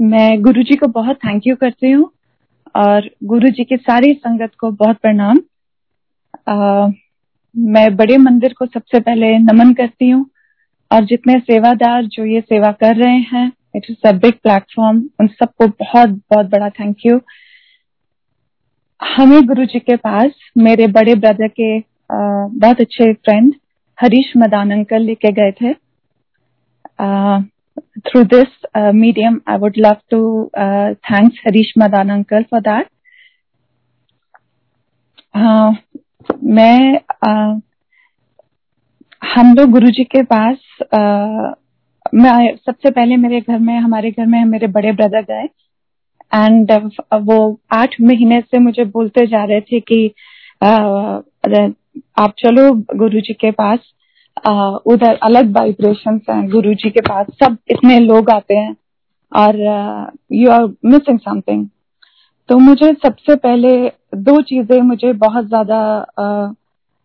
मैं गुरु जी को बहुत थैंक यू करती हूँ और गुरु जी की सारी संगत को बहुत प्रणाम। आ, मैं बड़े मंदिर को सबसे पहले नमन करती हूँ और जितने सेवादार जो ये सेवा कर रहे हैं it is a big platform उन सबको बहुत बहुत बड़ा थैंक यू हमें गुरु जी के पास मेरे बड़े ब्रदर के आ, बहुत अच्छे फ्रेंड हरीश मदान अंकल लेके गए थे। Through this uh, medium, I would love to uh, thank Harish Madan uncle for that. Uh, मैं uh, हम लोग गुरु जी के पास uh, मैं सबसे पहले मेरे घर में हमारे घर में मेरे बड़े ब्रदर गए एंड uh, वो आठ महीने से मुझे बोलते जा रहे थे कि uh, आप चलो गुरु जी के पास उधर अलग वाइब्रेशन हैं गुरु जी के पास। सब इतने लोग आते हैं और यू आर मिसिंग समथिंग तो मुझे सबसे पहले दो चीज़ें मुझे बहुत ज़्यादा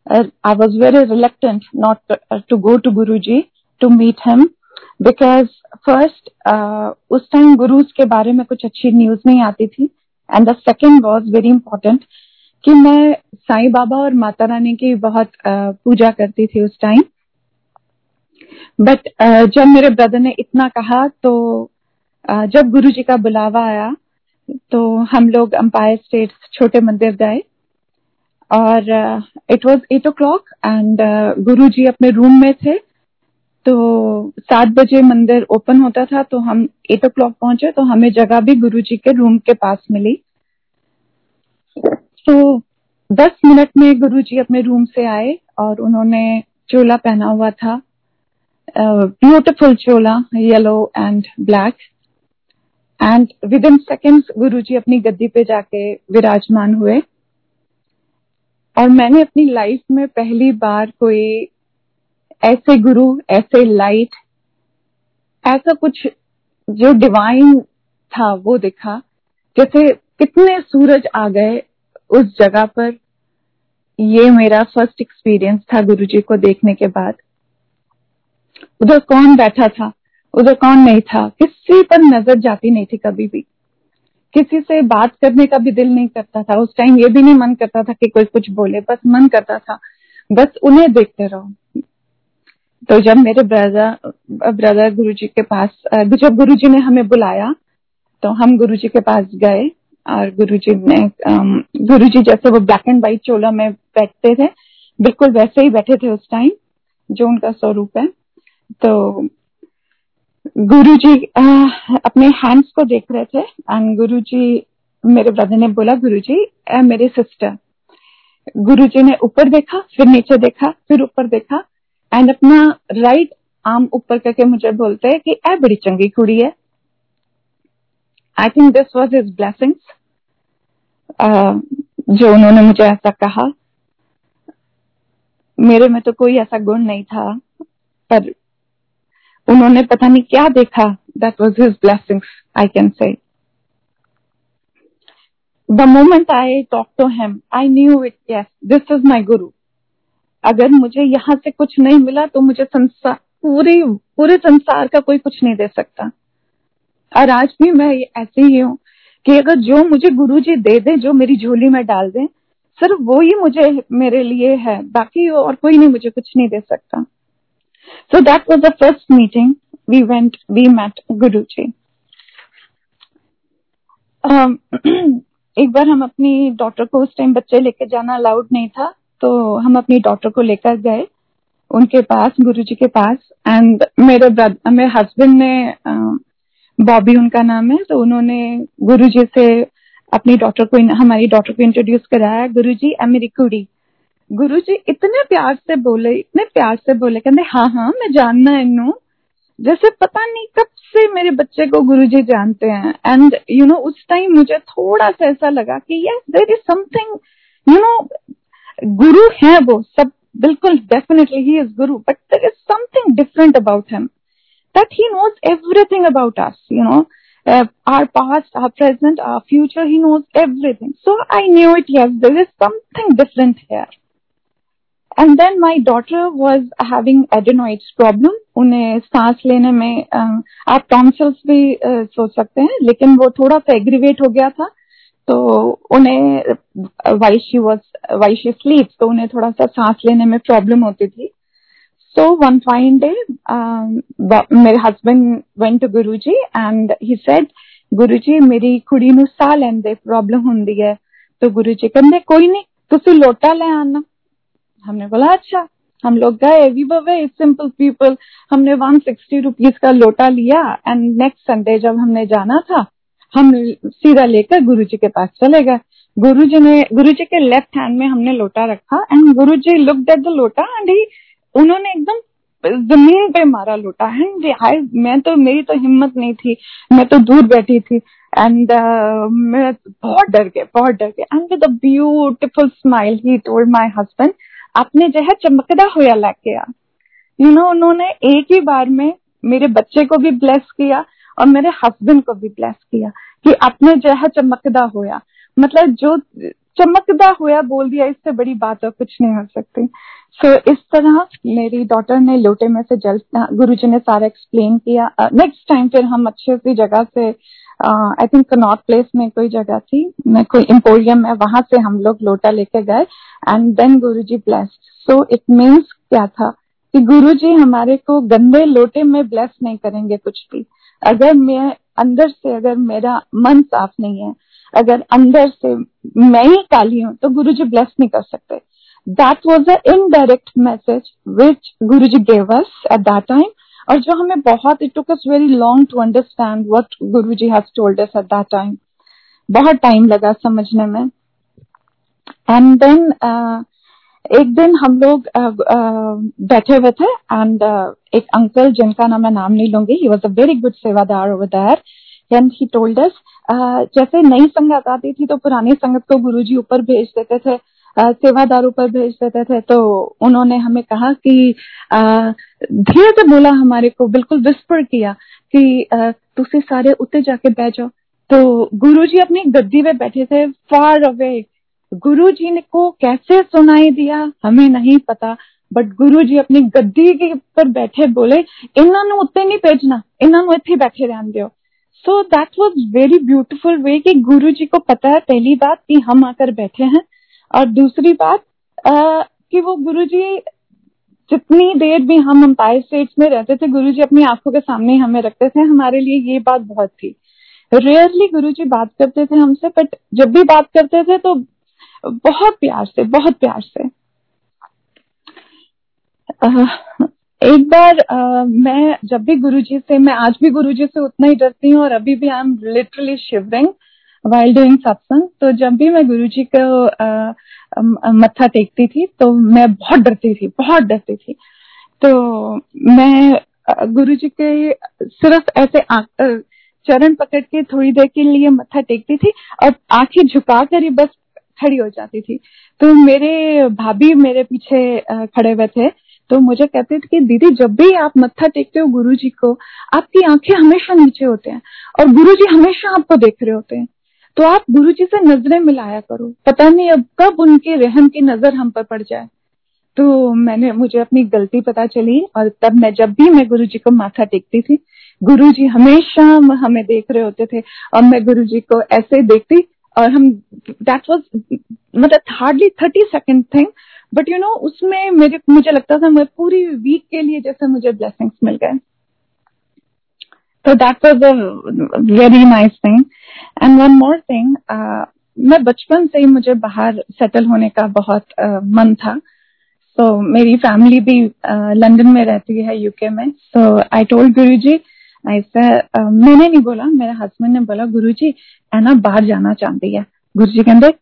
I was very reluctant not to go to Guru ji to meet him because first उस टाइम गुरुज के बारे में कुछ अच्छी न्यूज़ नहीं आती थी and the second was very important कि मैं साईं बाबा और माता रानी की बहुत पूजा करती थी उस टाइम बट uh, जब मेरे ब्रदर ने इतना कहा तो uh, जब गुरु जी का बुलावा आया तो हम लोग अंपायर स्टेट छोटे मंदिर गए और it was eight o'clock and Guru ji अपने रूम में थे। तो सात बजे मंदिर ओपन होता था तो हम एट ओ क्लॉक पहुँचे तो हमें जगह भी गुरु जी के रूम के पास मिली। तो दस मिनट में गुरु जी अपने रूम से आए और उन्होंने चोला पहना हुआ था। Beautiful Chola yellow and black and within second Guru ji अपनी गद्दी पे जाके विराजमान हुए और मैंने अपनी लाइफ में पहली बार कोई ऐसे गुरु ऐसे लाइट ऐसा कुछ जो डिवाइन था वो दिखा जैसे कितने सूरज आ गए उस जगह पर ये मेरा फ़र्स्ट एक्सपीरियंस था गुरुजी को देखने के बाद उधर कौन बैठा था? उधर कौन नहीं था? किसी पर नज़र जाती नहीं थी कभी भी। किसी से बात करने का भी दिल नहीं करता था। उस टाइम ये भी नहीं मन करता था कि कोई कुछ बोले। बस मन करता था। बस उन्हें देखते रहो। तो जब मेरे ब्रदर ब्रदर गुरु जी के पास, जब गुरु जी ने हमें बुलाया तो हम गुरु जी के पास गए और गुरु जी ने गुरु जी जैसे वो ब्लैक एंड व्हाइट चोला में बैठते थे, बिल्कुल वैसे ही बैठे थे उस टाइम जो उनका स्वरूप है। तो गुरु जी अपने हैंड्स को देख रहे थे एंड गुरु जी मेरे ब्रदर ने बोला गुरु जी मेरे सिस्टर गुरु जी ने ऊपर देखा, फिर नीचे देखा, फिर ऊपर देखा एंड अपना राइट आर्म ऊपर करके मुझे बोलते हैं कि, ए, बड़ी चंगी कुड़ी है. I think this was his blessings जो उन्होंने मुझे ऐसा कहा। मेरे में तो कोई ऐसा गुण नहीं था, पर उन्होंने पता नहीं क्या देखा. That was his blessings I can say the moment I talk to him I knew it yes this is my guru अगर मुझे यहाँ से कुछ नहीं मिला तो मुझे संसार पूरे पूरे संसार का कोई कुछ नहीं दे सकता। और आज भी मैं ऐसे ही हूँ कि अगर जो मुझे गुरु जी दे दे, जो मेरी झोली में डाल दे, सिर्फ़ वो ही मुझे, मेरे लिए है, बाकी और कोई नहीं मुझे कुछ नहीं दे सकता। So that was the first meeting. We went, we met Guruji. Um, एक बार हम अपनी डॉटर को उस टाइम बच्चे लेके जाना अलाउड नहीं था तो हम अपनी डॉटर को लेकर गए उनके पास गुरुजी के पास एंड मेरे मेरे हस्बैंड ने बॉबी उनका नाम है तो उन्होंने गुरुजी से अपनी डॉटर को हमारी डॉटर को इंट्रोड्यूस कराया गुरुजी मेरी कुड़ी गुरु जी इतने प्यार से बोले इतने प्यार से बोले कहते हाँ हाँ मैं जानना है इनू जैसे पता नहीं कब से मेरे बच्चे को गुरु जी जानते हैं एंड यू नो उस टाइम मुझे थोड़ा सा ऐसा लगा कि yes there is something you know guru है वो सब बिल्कुल definitely he is guru but there is something different about him that he knows everything about us you know uh, our past, our present, our future. He knows everything. So I knew it, yes, there is something different here. and then my daughter was having adenoids problem उन्हें सांस लेने में आप tonsils भी सोच सकते हैं लेकिन वो थोड़ा सा एग्रीवेट हो गया था तो उन्हें why she was why she sleep तो उन्हें थोड़ा सा सांस लेने में प्रॉब्लम होती थी सो वन फाइन डे मेरे husband went to Guru ji and he said गुरु जी मेरी कुड़ी नु ਸਾਹ ਲੈਂਦੇ प्रॉब्लम ਹੁੰਦੀ है तो गुरु जी कहते कोई नहीं तुसी लोटा ले आना हमने बोला अच्छा हम लोग गए वी वर सिंपल पीपल हमने वन सिक्सटी रुपीज़ का लोटा लिया एंड नेक्स्ट संडे जब हमने जाना था हम सीधा लेकर गुरु जी के पास चले गए। गुरु जी ने गुरु जी के लेफ़्ट हैंड में हमने लोटा रखा and Guru ji look at the लोटा एंड ही उन्होंने एकदम ज़मीन पे मारा लोटा एंड आई मैं तो मेरी तो हिम्मत नहीं थी मैं तो दूर बैठी थी एंड uh, मैं बहुत डर गए बहुत डर गए। And with a beautiful smile he told my husband आपने जो है चमकदा होया लेके आ यू नो उन्होंने एक ही बार में मेरे बच्चे को भी ब्लेस किया और मेरे हस्बैंड को भी ब्लेस किया कि आपने जो है चमकदा होया मतलब जो चमकदा हुआ बोल दिया इससे बड़ी बात और कुछ नहीं हो सकती। सो so, इस तरह मेरी डॉटर ने लोटे में से जल गुरु जी ने सारा एक्सप्लेन किया। नेक्स्ट uh, टाइम फिर हम अच्छे सी जगह से आई थिंक नॉर्थ प्लेस में कोई जगह थी, मैं कोई इम्पोरियम है, वहाँ से हम लोग लोटा लेके गए and then Guru ji blessed so it means क्या था? कि गुरु जी हमारे को गंदे लोटे में ब्लेस नहीं करेंगे कुछ भी। अगर मैं अंदर से, अगर मेरा मन साफ़ नहीं है, अगर अंदर से मैं ही काली हूँ तो गुरु जी ब्लेस नहीं कर सकते। That was a indirect message which Guru ji gave at that time और जो हमें बहुत it took us very long to understand what Guru ji has told us at that time बहुत टाइम लगा समझने में। एंड देन uh, एक दिन हम लोग uh, uh, बैठे हुए थे एंड uh, एक अंकल जिनका नाम मैं नाम नहीं लूँगी he was a very good सेवादार over there and he told us जैसे नई संगत आती थी तो पुरानी संगत को गुरुजी ऊपर भेज देते थे। सेवादारों पर भेज देते थे तो उन्होंने हमें कहा कि धीरे से बोला हमारे को, बिल्कुल विस्पर किया कि तुसे सारे उत्ते जाके बैठ जाओ। तो गुरुजी अपनी गद्दी पे बैठे थे फार अवे गुरु जी ने को कैसे सुनाई दिया, हमें नहीं पता बट गुरु जी अपनी गद्दी के पर बैठे बोले, इन्होंने उत्ते नहीं भेजना, इन्होंने इतने बैठे रहन दो so that was very beautiful way कि गुरु जी को पता है, पहली बात कि हम आकर बैठे हैं और दूसरी बात आ, कि वो गुरु जी जितनी देर भी हम अंपायर स्टेट्स में रहते थे गुरु जी अपनी आँखों के सामने हमें रखते थे। हमारे लिए ये बात बहुत थी। रेयरली गुरु जी बात करते थे हमसे बट जब भी बात करते थे तो बहुत प्यार से बहुत प्यार से। एक बार आ, मैं जब भी गुरुजी से मैं आज भी गुरुजी से उतना ही डरती हूँ और अभी भी I am literally shivering while doing satsang तो जब भी मैं गुरु जी को मत्था टेकती थी तो मैं बहुत डरती थी, बहुत डरती थी। तो मैं गुरु जी के सिर्फ़ ऐसे चरण पकड़ के थोड़ी देर के लिए मत्था टेकती थी और आँखें झुका कर ही बस खड़ी हो जाती थी। तो मेरे भाभी मेरे पीछे खड़े हुए थे। तो मुझे कहते थे कि, दीदी, जब भी आप मत्था टेकते हो गुरु जी को, आपकी आँखें हमेशा नीचे होते हैं और गुरु जी हमेशा आपको देख रहे होते हैं। तो आप गुरु जी से नज़रें मिलाया करो। पता नहीं अब कब उनके रहम की नज़र हम पर पड़ जाए। तो मैंने, मुझे अपनी गलती पता चली और तब मैं, जब भी मैं गुरु जी को माथा टेकती थी गुरु जी हमेशा हमें देख रहे होते थे। और मैं गुरु जी को ऐसे देखती और हम दैट वाज मतलब hardly thirty second thing but you know उसमें मेरे, मुझे लगता था मैं पूरी वीक के लिए जैसे मुझे ब्लेसिंग्स मिल गए। तो that was a very nice thing and one more thing मैं बचपन से ही मुझे बाहर सेटल होने का बहुत uh, मन था। सो so, मेरी फैमिली भी लंदन uh, में रहती है यूके में। सो I told Guru ji uh, मैंने नहीं बोला मेरे हस्बैंड ने बोला गुरु जी है ना बाहर जाना चाहती है। गुरु जी कहते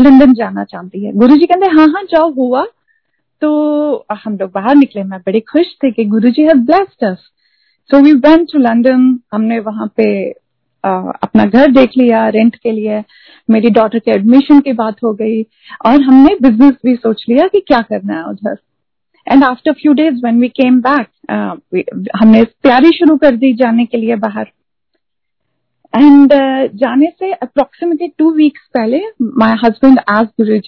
लंदन जाना चाहती है। गुरु जी कहते हाँ हाँ जाओ हुआ। तो हम लोग बाहर निकले। मैं बड़ी खुश थे कि Guru ji have blessed us so we went to London हमने वहाँ पे अपना घर देख लिया रेंट के लिए मेरी डॉटर के एडमिशन की बात हो गई और हमने बिज़नेस भी सोच लिया कि क्या करना है उधर। And after few days when we came back हमने तैयारी शुरू कर दी जाने के लिए बाहर। एंड uh, जाने से अप्रोक्सीमेटली टू वीक्स पहले माय हस्बैंड आज गुरु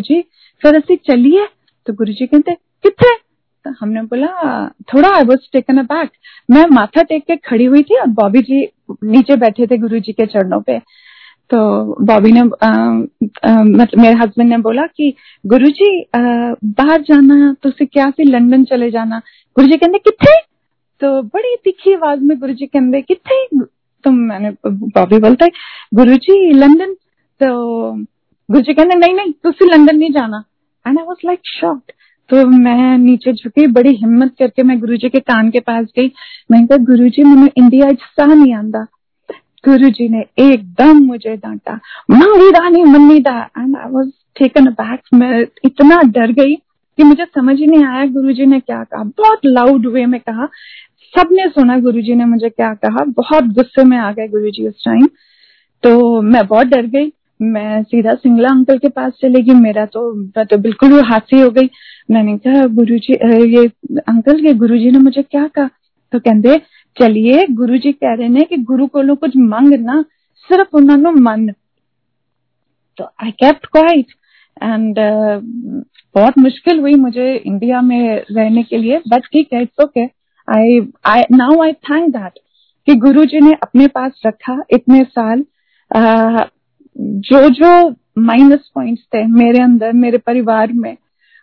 जी फिर असि चलिए? तो गुरु जी कहते कितने? तो हमने बोला, थोड़ा I was taken aback मैं माथा टेक के खड़ी हुई थी और बॉबी जी नीचे बैठे थे गुरु जी के चरणों पे। तो बॉबी ने मतलब मेरे हस्बैंड ने बोला कि गुरु जी बाहर जाना तो उसे क्या सी लंदन चले जाना? गुरु जी कहते कितने तो बड़ी तीखी आवाज़ में गुरु जी कहते कितने तो मैंने, बॉबी बोलता है गुरु जी लंदन। तो गुरु जी कहते नहीं नहीं तुम लंदन नहीं जाना। And I was like shocked तो मैं नीचे झुकी, बड़ी हिम्मत करके मैं गुरुजी के कान के पास गई। मैंने कहा, गुरुजी, मैंने इंडिया सा नहीं आंदा। गुरुजी ने एकदम मुझे डांटा। मंगीदा नहीं मन्नीदा and I was taken back मैं इतना डर गई कि मुझे समझ ही नहीं आया गुरुजी ने क्या कहा। बहुत लाउड वे में कहा। सबने सुना गुरुजी ने मुझे क्या कहा। बहुत गुस्से में आ गए गुरुजी उस टाइम तो मैं बहुत डर गई। मैं सीधा सिंगला अंकल के पास चले गई मेरा तो मैं तो बिल्कुल हाथी हो गई। मैंने कहा गुरु जी ये अंकल, ये गुरु जी ने मुझे क्या कहा? तो कहते, चलिए गुरु जी कह रहे हैं कि गुरु को कुछ मंगना सिर्फ़ उन्होंने मन। तो आई केप्ट क्वाइट एंड बहुत मुश्किल हुई मुझे इंडिया में रहने के लिए बट ठीक है it's okay I I now I thank that कि गुरु जी ने अपने पास रखा इतने साल। जो जो माइनस पॉइंट्स थे मेरे अंदर, मेरे परिवार में,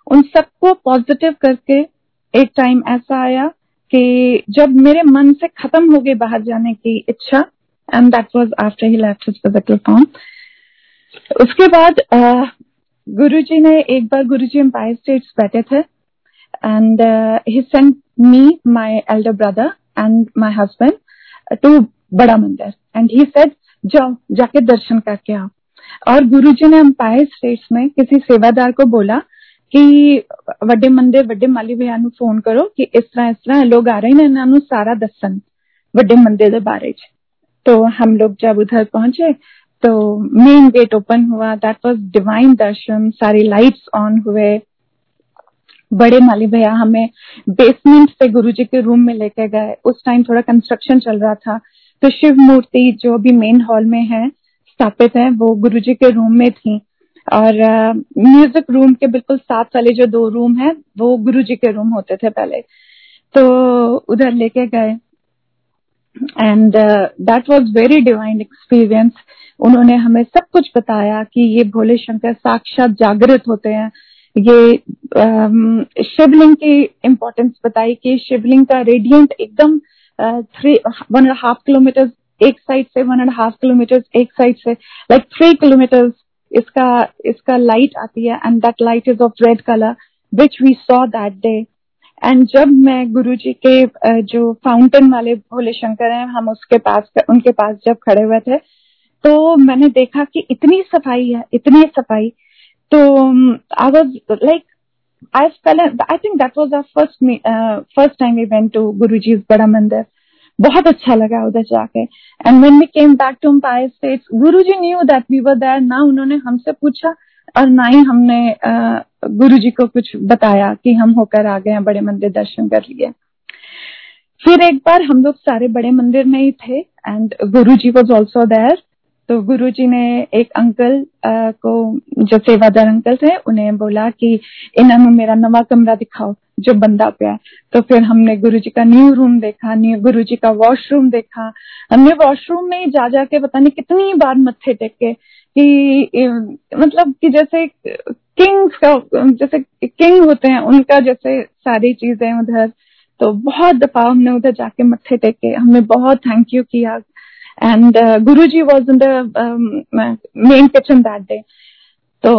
उन सबको पॉजिटिव करके एक टाइम ऐसा आया कि जब मेरे मन से खत्म हो गई बाहर जाने की इच्छा and that was after he left his physical form उसके बाद गुरु जी ने एक बार गुरु जी एम्पायर स्टेट्स बैठे थे and he sent me my elder brother and my husband to Bada Mandir and he said जाओ, जाके दर्शन करके आओ। और गुरु जी ने अंपायर स्टेट्स में किसी सेवादार को बोला कि वे मंदिर वे माली ਭਿਆ फ़ोन करो कि इस तरह इस तरह लोग आ रहे हैं ਨੇ सारा दसन वे मंदिर के बारे च। तो हम लोग जब उधर पहुँचे तो मेन गेट ओपन हुआ दैट वाज डिवाइन दर्शन, सारी लाइट्स ऑन हुए। बड़े माली भैया हमें बेसमेंट से गुरुजी के रूम में लेके गए। उस टाइम थोड़ा कंस्ट्रक्शन चल रहा था। तो शिव मूर्ति जो भी मेन हॉल में है, स्थापित है, वो गुरु जी के रूम में थी। और म्यूज़िक रूम के बिल्कुल साथ वाले जो दो रूम है, वो गुरु जी के रूम होते थे पहले। तो उधर लेके गए। And that was very divine experience उन्होंने हमें सब कुछ बताया कि ये भोले शंकर साक्षात जागृत होते हैं। ये शिवलिंग की इम्पोर्टेंस बताई कि शिवलिंग का रेडियंट एकदम three one and half kilometre एक साइड से वन एंड हाफ़ किलोमीटर एक साइड से लाइक थ्री किलोमीटर इसका इसका लाइट आती है and that light is of red colour which we saw that day and जब मैं गुरु जी के जो फाउंटेन वाले भोले शंकर हैं, हम उसके पास, उनके पास जब खड़े हुए थे तो मैंने देखा कि इतनी सफ़ाई है, इतनी सफ़ाई। तो I was like I I think that was our first first time we went to Guru ji Bada Mandir बहुत अच्छा लगा उधर जाके। And when we came back to Empire States Guruji knew that we were there ना उन्होंने हमसे पूछा और ना ही हमने गुरु जी को कुछ बताया कि हम होकर आ गए हैं, बड़े मंदिर दर्शन कर लिए। फिर एक बार हम लोग सारे बड़े मंदिर में ही थे and Guru ji was also there तो गुरु जी ने एक अंकल को जो सेवादार अंकल थे, उन्हें बोला कि इन्होंने मेरा नवा कमरा दिखाओ, जो बंदा पे तो फिर हमने गुरु जी का न्यू रूम देखा न्यू गुरु जी का वॉशरूम देखा। हमने वॉशरूम में जा, जाके पता नहीं कितनी बार मत्थे टेके कि मतलब कि जैसे किंग्स का, जैसे किंग होते हैं, उनका जैसे सारी चीज़ें उधर। तो बहुत दफ़ा हमने उधर जाके मत्थे टेके। हमने बहुत थैंक यू किया and Guru ji was in main kitchen that day तो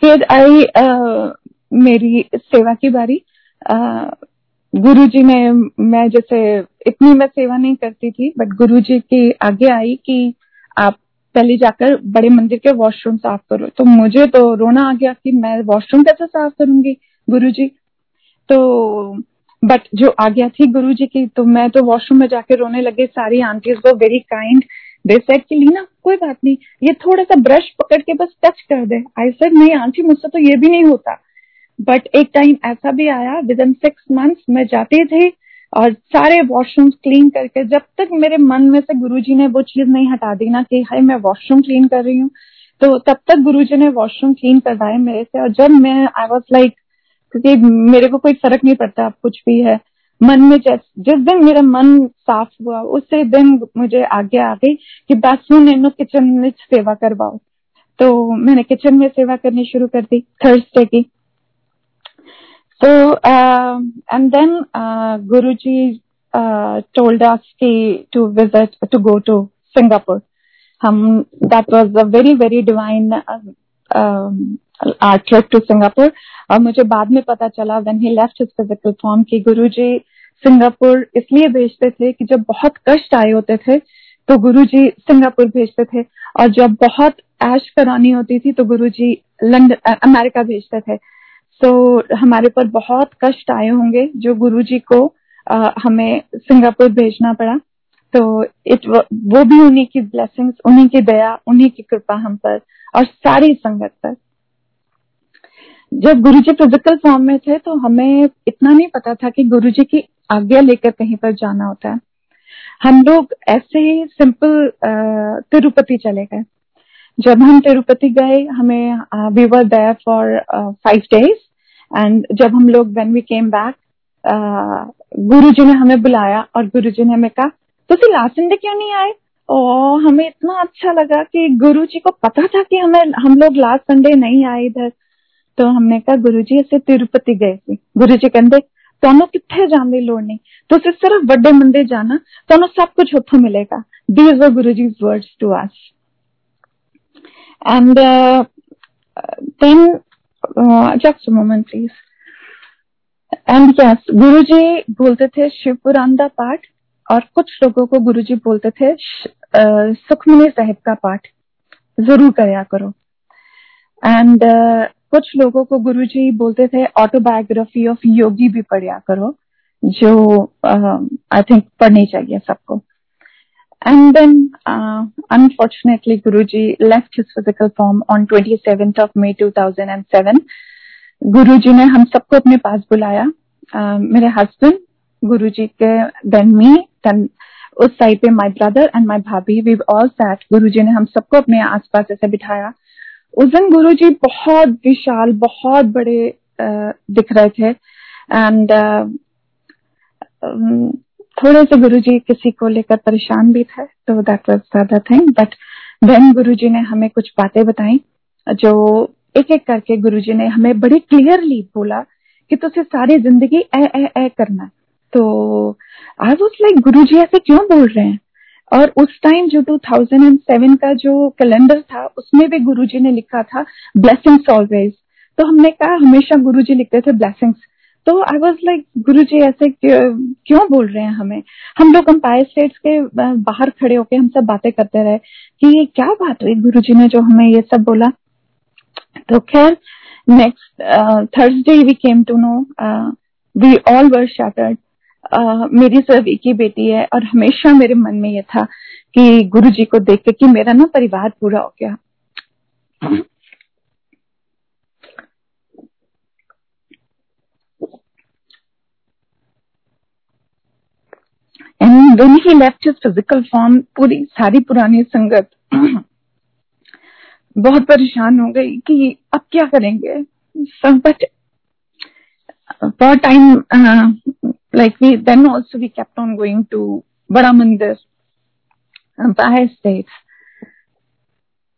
फिर आई uh, मेरी सेवा की बारी। गुरु जी ने मैं जैसे इतनी मैं सेवा नहीं करती थी बट गुरु जी की आगे आई कि आप पहले जाकर बड़े मंदिर के वॉशरूम साफ़ करो। तो मुझे तो रोना आ गया कि मैं वॉशरूम कैसे साफ़ करूँगी गुरु जी तो बट जो आ गया थी गुरु जी की तो मैं तो वॉशरूम में जाके रोने लगे, सारी आंटीज वो वेरी काइंड दे सेड कि, लीना, कोई बात नहीं, ये थोड़ा सा ब्रश पकड़ के बस टच कर दे. आई सेड नहीं आंटी मुझसे तो ये भी नहीं होता. बट एक टाइम ऐसा भी आया विद इन सिक्स मंथ्स मैं जाती थी और सारे वॉशरूम क्लीन करके, जब तक मेरे मन में से गुरुजी ने वो चीज़ नहीं हटा दी ना कि, हाय, मैं वॉशरूम क्लीन कर रही हूँ. तो तब तक गुरुजी ने वॉशरूम क्लीन करवाए मेरे से और जब मैं आई वॉज़ लाइक क्योंकि मेरे को कोई फ़र्क नहीं पड़ता, अब कुछ भी है। मन में जिस जिस दिन मेरा मन साफ़ हुआ, उसी दिन मुझे आगे आ गई कि बासू ने किचन में सेवा करवाओ। तो मैंने किचन में सेवा करनी शुरू कर दी थर्सडे की। तो and then Guru ji told us की to visit to go to Singapore हम that was a very very divine trip to Singapore और मुझे बाद में पता चला when he left his physical form कि गुरुजी सिंगापुर इसलिए भेजते थे कि जब बहुत कष्ट आए होते थे तो गुरुजी सिंगापुर भेजते थे। और जब बहुत ऐश करानी होती थी तो गुरुजी लंदन अमेरिका भेजते थे। तो हमारे पर बहुत कष्ट आए होंगे जो गुरुजी को आ, हमें सिंगापुर भेजना पड़ा। तो इट वो भी उन्हीं की ब्लेसिंग्स उन्हीं की दया उन्हीं की कृपा हम पर और सारी संगत पर। जब गुरुजी फ़िज़िकल फॉर्म में थे तो हमें इतना नहीं पता था कि गुरुजी की आज्ञा लेकर कहीं पर जाना होता है। हम लोग ऐसे ही सिंपल तिरुपति चले गए। जब हम तिरुपति गए, हमें we were there for five days and जब हम लोग वेन वी केम बैक गुरु जी ने हमें बुलाया, और गुरु जी ने हमें कहा तुम लास्ट संडे क्यों नहीं आए? और हमें इतना अच्छा लगा कि गुरु जी को पता था कि हमें, हम लोग लास्ट संडे नहीं आए इधर। तो हमने कहा गुरु जी ऐसे तिरुपति गए थे गुरु जी कहते ਤੁਹਾਨੂੰ ਕਿੱਥੇ ਜਾਣ ਦੀ ਲੋੜ ਨਹੀਂ ਤੁਸੀਂ ਸਿਰਫ ਵੱਡੇ ਮੰਦਿਰ ਜਾਣਾ ਤੁਹਾਨੂੰ ਸਭ ਕੁਝ ਉੱਥੋਂ ਮਿਲੇਗਾ these were guruji's words to us and uh, then uh, just a moment please and yes गुरुजी बोलते थे शिव पुराण का पाठ और कुछ लोगों को गुरुजी बोलते थे सुखमनी साहिब का पाठ जरूर करया करो एंड uh, कुछ लोगों को गुरुजी बोलते थे ऑटोबायोग्राफी ऑफ़ योगी भी पढ़िया करो जो आई थिंक पढ़नी चाहिए सबको। Guruji left his physical form on twenty seventh of May two thousand and seven Guru ji ने हम सबको अपने पास बुलाया। Uh, मेरे हस्बैंड गुरु जी के देन मी देन उस साइड पे माय ब्रदर एंड माय भाभी we all sat Guru ji ने हम सबको अपने आसपास ऐसे बिठाया। उस दिन गुरु जी बहुत विशाल, बहुत बड़े दिख रहे थे। एंड थोड़े से गुरु जी किसी को लेकर परेशान भी थे तो that was the thing but then Guru ji ने हमें कुछ बातें बताई, जो एक एक करके गुरु जी ने हमें बड़ी क्लियरली बोला कि तुझे सारी ज़िंदगी ए ए ए करना तो आई वॉज़ लाइक गुरु जी ऐसे क्यों बोल रहे हैं? और उस टाइम जो 2007 का जो कैलेंडर था, उसमें भी गुरुजी ने लिखा था ब्लेसिंग्स ऑलवेज तो हमने कहा, हमेशा गुरुजी लिखते थे ब्लेसिंग्स तो आई वॉज़ लाइक गुरु जी ऐसे क्यों बोल रहे हैं हमें? हम लोग अंपायर स्टेट्स के बाहर खड़े होके हम सब बातें करते रहे कि ये क्या बात हुई गुरु जी ने जो हमें ये सब बोला। तो खैर next Thursday we came to know we all were shattered मेरी सिर्फ़ एक ही बेटी है और हमेशा मेरे मन में ये था कि गुरु जी को देख के कि मेरा ना परिवार पूरा हो गया। And when he left his physical form पूरी सारी पुरानी संगत बहुत परेशान हो गई कि अब क्या करेंगे? But for time like we then also we kept on going to Bada Mandir, Empire States.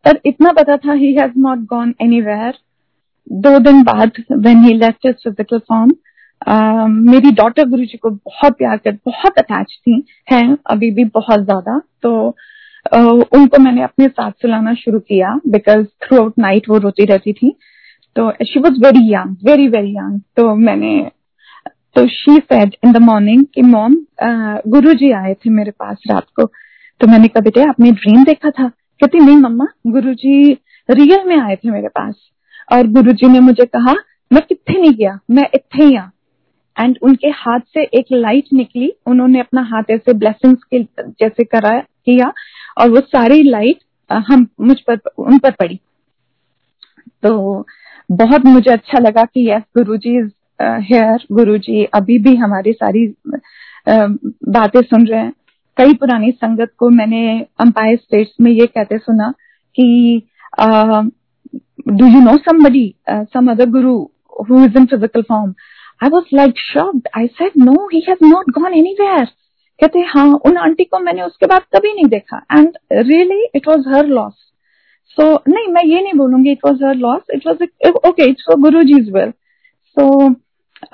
पर इतना पता था he has not gone anywhere दो दिन बाद when he left his physical form मेरी डॉटर गुरु जी को बहुत प्यार कर बहुत अटैच थी हैं अभी भी बहुत ज़्यादा। तो uh, उनको मैंने अपने साथ सुलाना शुरू किया बिकॉज़ थ्रू आउट नाइट वो रोती रहती थी। तो she was very young very very young तो मैंने तो she said in the morning कि मॉम गुरु जी आए थे मेरे पास रात को। तो मैंने कहा, बेटे, आपने ड्रीम देखा था? कहती, नहीं, मम्मा गुरु जी रियल में आए थे मेरे पास। और गुरु जी ने मुझे कहा, मैं कितने नहीं गया, मैं इतने ही एंड उनके हाथ से एक लाइट निकली। उन्होंने अपना हाथ ऐसे ब्लेसिंग्स के जैसे करा, किया और वो सारी लाइट हम, मुझ पर, उन पर पड़ी। तो बहुत मुझे अच्छा लगा कि यस गुरु जी हेयर गुरु जी अभी भी हमारी सारी बातें सुन रहे हैं कई पुरानी संगत को मैंने अंपायर स्टेट्स में ये कहते सुना कि do you know somebody, uh, some other guru who is in physical form? I was like shocked. I said, no, he has not gone anywhere. कहते हाँ उन आंटी को मैंने उसके बाद कभी नहीं देखा and really it was her loss so नहीं मैं ये नहीं बोलूँगी it was her loss it was okay it's Guru ji's will so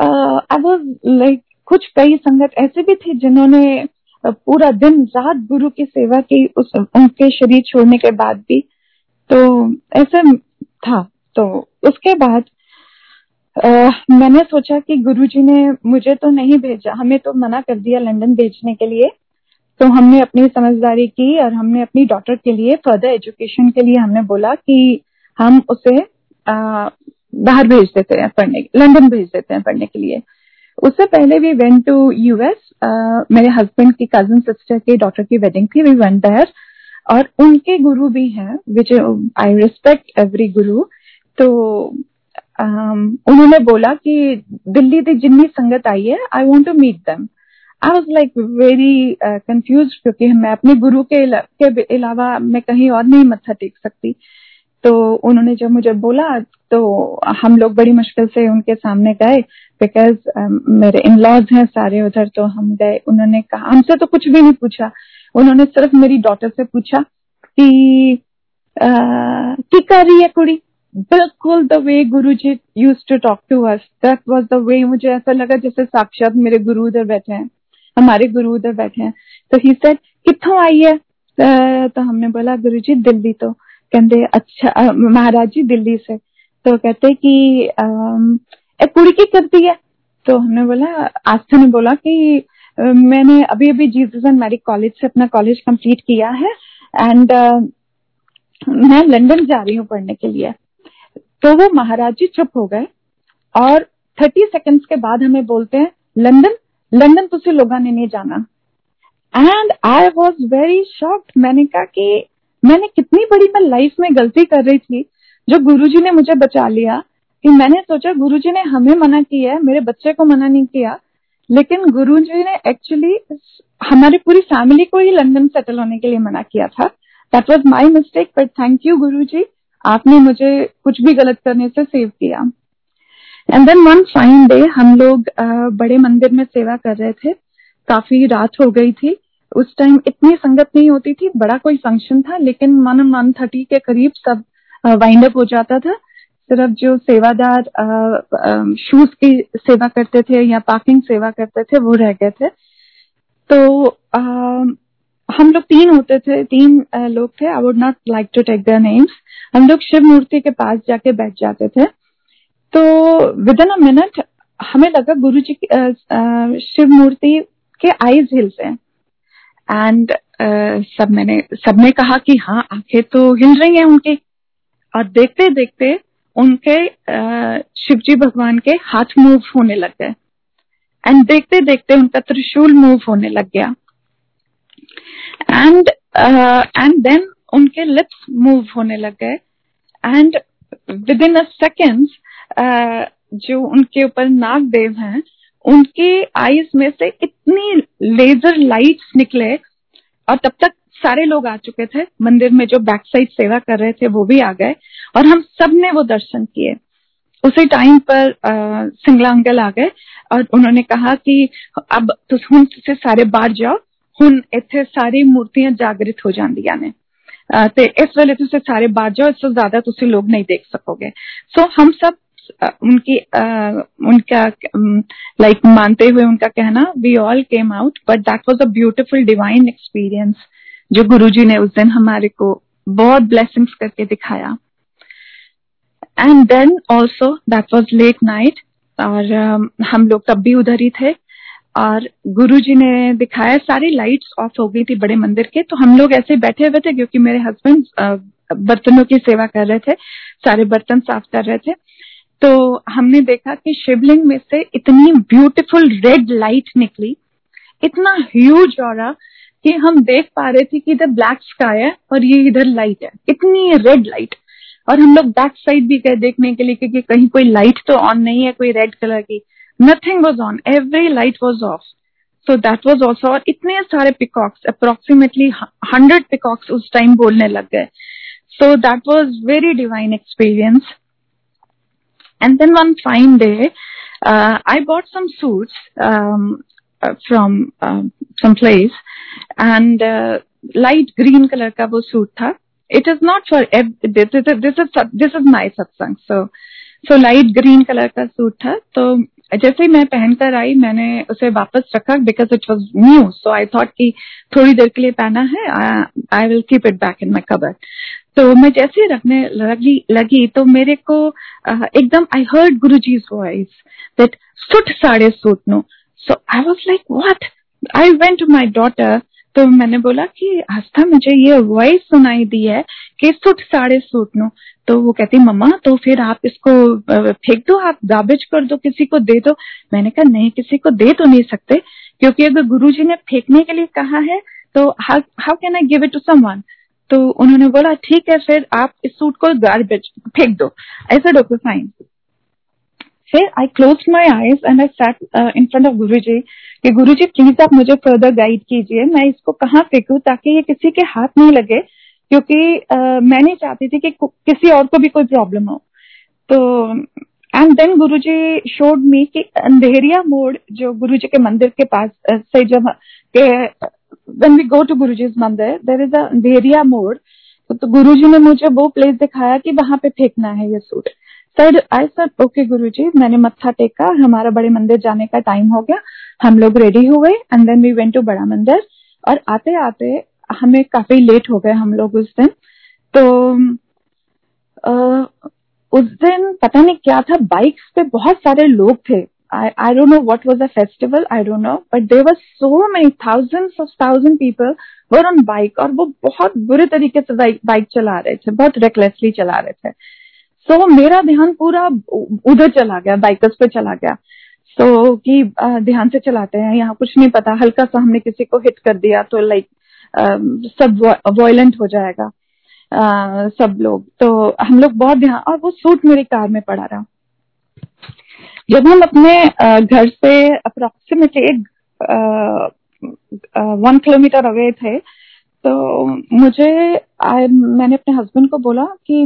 I like कुछ कई संगत ऐसे भी थे जिन्होंने पूरा दिन रात गुरु की सेवा की उस उनके शरीर छोड़ने के बाद भी। तो ऐसे था। तो उसके बाद आ, मैंने सोचा कि गुरुजी ने मुझे तो नहीं भेजा हमें तो मना कर दिया लंदन भेजने के लिए। तो हमने अपनी समझदारी की और हमने अपनी डॉटर के लिए फर्दर एजुकेशन के लिए हमने बोला कि हम उसे बाहर भेज देते हैं पढ़ने लंदन भेज देते हैं पढ़ने के लिए। उससे पहले वी वेंट टू यूएस मेरे हस्बैंड की कज़न सिस्टर की डॉटर की वेडिंग थी वी वेंट देयर और उनके गुरु भी हैं विच आई रिस्पेक्ट एवरी गुरु। तो um, उन्होंने बोला कि दिल्ली से जितनी संगत आई है आई want to meet them I was like very confuse क्योंकि मैं अपने गुरु के, के अलावा मैं कहीं और नहीं मत्था टेक सकती। तो उन्होंने जब मुझे बोला तो हम लोग बड़ी मुश्किल से उनके सामने गए बिकॉज़ uh, मेरे इन लॉज हैं सारे उधर तो हम गए उन्होंने कहा हमसे तो कुछ भी नहीं पूछा। उन्होंने सिर्फ़ मेरी डॉटर से पूछा कि की कर रही है कुड़ी? बिल्कुल the way Guru ji use to talk to us that was the way मुझे ऐसा लगा जैसे साक्षात मेरे गुरु उधर बैठे हैं हमारे गुरु उधर बैठे हैं। तो ही सेड कितों आई है? तो हमने बोला गुरु जी दिल्ली तो। कहते अच्छा महाराज जी दिल्ली से। तो कहते कि ए कुड़ी की करती है। तो हमने बोला, आस्था ने बोला कि मैंने अभी अभी जीसस एंड मैरी कॉलेज से अपना कॉलेज कंप्लीट किया है एंड मैं लंदन जा रही हूँ पढ़ने के लिए। तो वो महाराज जी चुप हो गए और थर्टी सेकेंड्स के बाद हमें बोलते हैं, लंदन लंदन तुझे लोगों ने नहीं जाना। And I was very shocked. मैंने कहा कि, मैंने कितनी बड़ी मैं लाइफ में गलती कर रही थी। जो गुरुजी ने मुझे बचा लिया, कि मैंने सोचा गुरुजी ने हमें मना किया है, मेरे बच्चे को मना नहीं किया, लेकिन गुरु जी ने एक्चुअली हमारी पूरी फैमिली को ही लंदन सेटल होने के लिए मना किया था। That was my mistake but thank you Guru ji आपने मुझे कुछ भी गलत करने से सेव किया। And then one fine day हम लोग बड़े मंदिर में सेवा कर रहे थे। काफ़ी रात हो गई थी। उस टाइम इतनी संगत नहीं होती थी, बड़ा कोई फ़ंक्शन था, लेकिन वन वन थर्टी के करीब सब वाइंड अप हो जाता था। सिर्फ़ जो सेवादार शूज़ की सेवा करते थे या पार्किंग सेवा करते थे वो रह गए थे। तो आ, हम लोग तीन होते थे तीन लोग थे। I would not like to take their names हम लोग शिव मूर्ति के पास जाके बैठ जाते थे। तो विद इन अ मिनट हमें लगा गुरु जी की शिव मूर्ति के आईज हिल्स हैं एंड सब मैंने सबने कहा कि हाँ आँखें तो हिल रही हैं उनकी। और देखते देखते उनके शिवजी भगवान के हाथ मूव होने लग गए। एंड देखते देखते उनका त्रिशूल मूव होने लग गया। एंड एंड देन उनके लिप्स मूव होने लग गए। And within a second जो उनके ऊपर नाग देव हैं, उनके आईज में से इतनी लेजर लाइट्स निकले और तब तक सारे लोग आ चुके थे मंदिर में जो बैक साइड सेवा कर रहे थे वो भी आ गए और हम सब ने वो दर्शन किए उसी टाइम पर सिंगला अंकल आ गए और उन्होंने कहा कि अब तुम से सारे बाहर जाओ ਹੁਣ ਇੱਥੇ ਸਾਰੀ ਮੂਰਤੀਆਂ ਜਾਗਰਿਤ ਹੋ ਜਾਂਦੀਆਂ ਨੇ ਤੇ ਇਸ ਵੇਲੇ ਤੁਸੀਂ ਸਾਰੇ ਬਾਹਰ ਜਾਓ ਇਸ ਤੋਂ ज्यादा ਤੁਸੀਂ लोग नहीं देख सकोगे सो हम सब उनकी उनका लाइक मानते हुए उनका कहना we all came out but that was a beautiful divine experience जो गुरुजी ने उस दिन हमारे को बहुत ब्लेसिंग्स करके दिखाया। And then also that was late night और uh, हम लोग तब भी उधर ही थे। और गुरु जी ने दिखाया सारी लाइट्स ऑफ़ हो गई थी बड़े मंदिर के तो हम लोग ऐसे बैठे हुए थे क्योंकि मेरे हस्बैंड बर्तनों की सेवा कर रहे थे सारे बर्तन साफ़ कर रहे थे। तो हमने देखा कि शिवलिंग में से इतनी ब्यूटीफुल रेड लाइट निकली इतना ह्यूज और कि हम देख पा रहे थे कि इधर ब्लैक स्काई है और ये इधर लाइट है। इतनी रेड लाइट और हम लोग बैक साइड भी गए देखने के लिए क्योंकि कहीं कोई लाइट तो ऑन नहीं है कोई रेड कलर की। Nothing was on every light was off so that was also और इतने सारे पिकॉक्स अप्रोक्सीमेटली हंड्रेड पिकॉक्स उस टाइम बोलने लग गए। So that was very divine experience and then one fine day, I bought some some some place, and uh, light green color का वो suit था. This is this is this is my satsang. So so light green color का suit था. तो जैसे ही मैं पहनकर आई मैंने उसे वापस रखा because it was new so I thought कि थोड़ी देर के लिए पहना है I will keep it back in my cupboard तो मैं जैसे रखने लगी लगी तो मेरे को uh, एकदम I heard Guru ji's voice that suit साढ़े suit no so I was like what I went to my daughter तो मैंने बोला कि, आस्था, मुझे ये वॉइस सुनाई दी है कि सुट साढ़े सूट नो। तो वो कहती, मम्मा तो फिर आप इसको फेंक दो, आप गार्बेज कर दो, किसी को दे दो। मैंने कहा, नहीं, किसी को दे तो नहीं सकते, क्योंकि अगर गुरु जी ने फेंकने के लिए कहा है तो how can I give it to someone तो उन्होंने बोला, ठीक है, फिर आप इस सूट को गार्बेज फेंक दो। ऐसा डॉक्टर फाइन फिर I close my eyes and I sat in front of Guru ji कि गुरु जी प्लीज़ आप मुझे फर्दर गाइड कीजिए। मैं इसको कहाँ फेंकू ताकि ये किसी के हाथ नहीं लगे? क्योंकि uh, मैं नहीं चाहती थी कि किसी और को भी कोई प्रॉब्लम हो। तो and then Guru ji showed me कि अंधेरिया मोड़ जो गुरु जी के मंदिर के पास से जब के वेन वी गो टू गुरु जी मंदिर देर इज़ अंधेरिया मोड़। तो गुरु जी ने मुझे वो प्लेस दिखाया कि वहाँ पे फेंकना है ये suit sir I sir. Okay Guru ji मैंने मत्था टेका। हमारा बड़े मंदिर जाने का टाइम हो गया। हम लोग रेडी हुए and then we went to बड़ा मंदिर। और आते आते हमें काफ़ी लेट हो गए हम लोग उस दिन। तो आ, उस दिन पता नहीं क्या था बाइक्स पे बहुत सारे लोग थे। I don't know what was a festival I don't know but there were so many thousands of thousand people were on bike और वो बहुत बुरे तरीके से बाइक चला रहे थे बहुत रेकलेसली चला रहे थे। सो so, मेरा ध्यान पूरा उधर चला गया बाइकर्स पे चला गया। सो so, कि ध्यान से चलाते हैं यहाँ कुछ नहीं पता हल्का सा हमने किसी को हिट कर दिया तो लाइक सब वॉयलेंट हो जाएगा आ, सब लोग। तो हम लोग बहुत ध्यान और वो सूट मेरी कार में पड़ा रहा। जब हम अपने घर से अप्रोक्सीमेटली एक वन किलोमीटर अवे थे तो मुझे आ, मैंने अपने हस्बैंड को बोला कि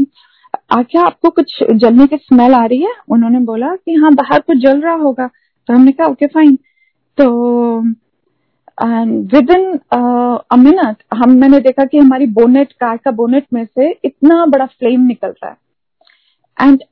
क्या आपको कुछ जलने की स्मेल आ रही है? उन्होंने बोला कि हाँ बाहर कुछ जल रहा होगा। तो हमने कहा ओके फाइन तो विद इन अ मिनट हम मैंने देखा कि हमारी बोनेट कार का बोनेट में से इतना बड़ा फ्लेम निकल रहा है। एंड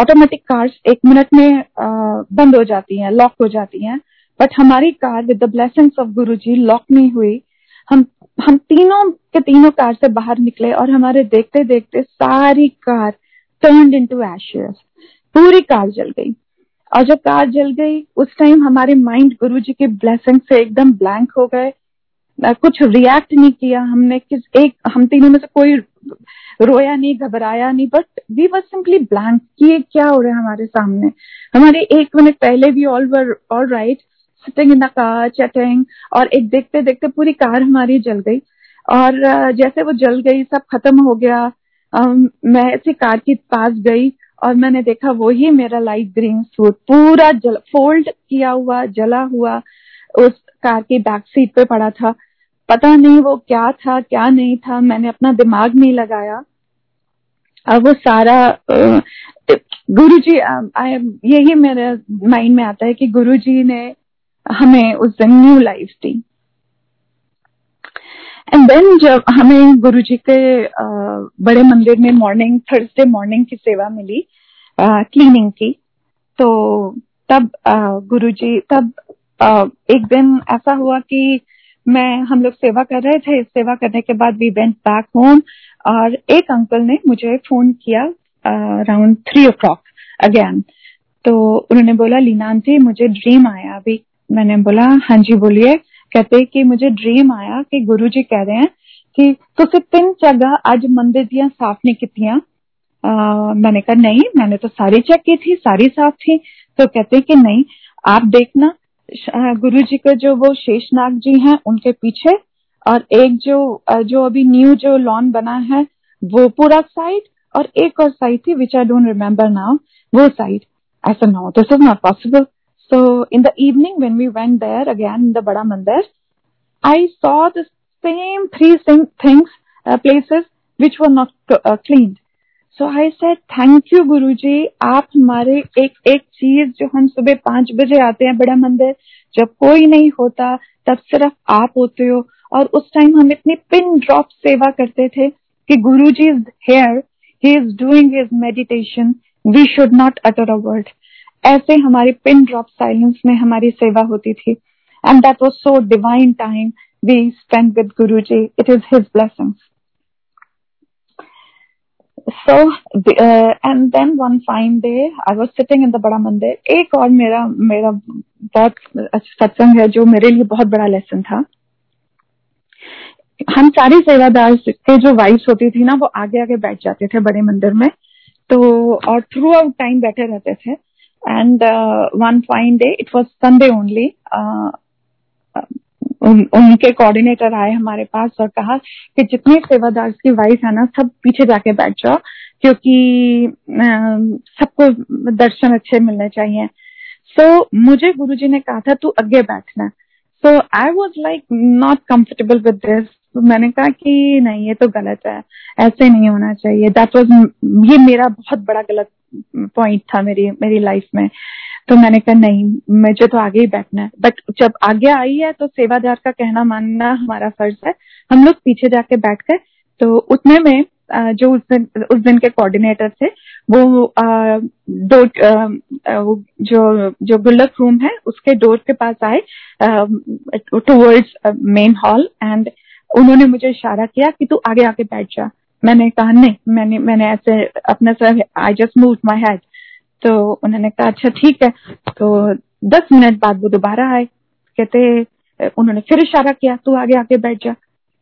ऑटोमेटिक कार्स एक मिनट में uh, बंद हो जाती हैं लॉक हो जाती हैं। बट हमारी car with the blessings of Guru ji lock नहीं हुई। हम हम तीनों के तीनों कार से बाहर निकले और हमारे देखते देखते सारी कार टर्न इन टू पूरी कार जल गई। और जब कार जल गई, उस टाइम हमारे माइंड गुरु जी की ब्लेसिंग से एकदम ब्लैंक हो गए। कुछ रिएक्ट नहीं किया हमने, किस एक, हम तीनों में से कोई रोया नहीं, घबराया नहीं but we were simply blank कि ये क्या हो रहा है हमारे सामने। हमारे एक मिनट पहले भी all were all right sitting in the car, chatting, और एक देखते देखते पूरी कार हमारी जल गई। और जैसे वो जल गई, सब खत्म हो गया मैं ऐसी कार के पास गई और मैंने देखा वही मेरा लाइट ग्रीन सूट पूरा जल फोल्ड किया हुआ, जला हुआ उस कार की बैक सीट पे पड़ा था। पता नहीं वो क्या था, क्या नहीं था, मैंने अपना दिमाग नहीं लगाया। और वो सारा गुरु जी यही मेरे माइंड में आता है कि गुरु जी ने हमें उस दिन न्यू लाइफ दी। एंड देन जब हमें गुरु जी के बड़े मंदिर में मॉर्निंग थर्सडे मॉर्निंग की सेवा मिली क्लीनिंग की तो तब गुरु जी तब एक दिन ऐसा हुआ कि मैं, हम लोग सेवा कर रहे थे, सेवा करने के बाद वी वेंट बैक होम और एक अंकल ने मुझे फ़ोन किया around three o'clock again तो उन्होंने बोला, लीना आंटी, मुझे ड्रीम आया अभी। मैंने बोला हाँ जी, बोलिए। कहते कि मुझे ड्रीम आया कि गुरु जी कह रहे हैं कि तुम तीन जगह आज मंदिर दिया साफ़ नहीं कितिया? मैंने कहा, नहीं, मैंने तो सारी चेक की थी, सारी साफ़ थी। तो कहते कि, नहीं, आप देखना गुरु जी के जो वो शेषनाग जी हैं, उनके पीछे, और एक जो जो अभी न्यू जो लॉन बना है, वो पूरा साइड और एक और साइड थी which I don't remember now वो साइड ऐसा no this is not possible So in the evening when we went there again in the Bada Mandir, I saw the same three things, uh, places which were not uh. So I said, thank you गुरु जी आप हमारे एक एक चीज़ जो हम सुबह पाँच बजे आते हैं बड़ा मंदिर जब कोई नहीं होता तब सिर्फ़ आप होते हो और उस टाइम हम इतनी पिन ड्रॉप सेवा करते थे कि Guru ji is here he is doing his meditation we should not utter a word ऐसे हमारी पिन ड्रॉप साइलेंस में हमारी सेवा होती थी। And that was so divine time we spend with Guru ji it is his blessings so uh, and then one fine day I was sitting in बड़ा मंदिर एक और मेरा मेरा बहुत सत्संग है जो मेरे लिए बहुत बड़ा लेसन था। हम सारी सेवादार के जो वाइफ होती थी ना वो आगे आगे बैठ जाते थे बड़े मंदिर में। तो और थ्रू आउट टाइम बैठे रहते थे। And one fine day it was Sunday only उनके कोऑर्डिनेटर आए हमारे पास और कहा कि जितने सेवादार की वाइफ है ना सब पीछे जाके बैठ जाओ क्योंकि uh, सबको दर्शन अच्छे मिलने चाहिए। सो so, मुझे गुरुजी ने कहा था तू आगे बैठना। So I was like not comfortable with this मैंने कहा कि नहीं ये तो गलत है। ऐसे नहीं होना चाहिए। दैट वाज ये मेरा बहुत बड़ा गलत पॉइंट था मेरी मेरी लाइफ में। तो मैंने कहा, नहीं, मुझे तो आगे ही बैठना है। बट जब आगे आई है तो सेवादार का कहना मानना हमारा फ़र्ज़ है। हम लोग पीछे जाके बैठ गए। तो उतने में जो उस दिन उस दिन के कोऑर्डिनेटर थे, वो दो जो जो गुल्लक रूम है, उसके डोर के पास आए टूवर्ड्स मेन हॉल एंड उन्होंने मुझे इशारा किया कि तू आगे आके बैठ जा। मैंने कहा, नहीं, मैंने मैंने ऐसे अपने sir I just move my head तो उन्होंने कहा अच्छा ठीक है। तो दस मिनट बाद वो दोबारा आए। कहते, उन्होंने फिर इशारा किया, तू आगे आके बैठ जा।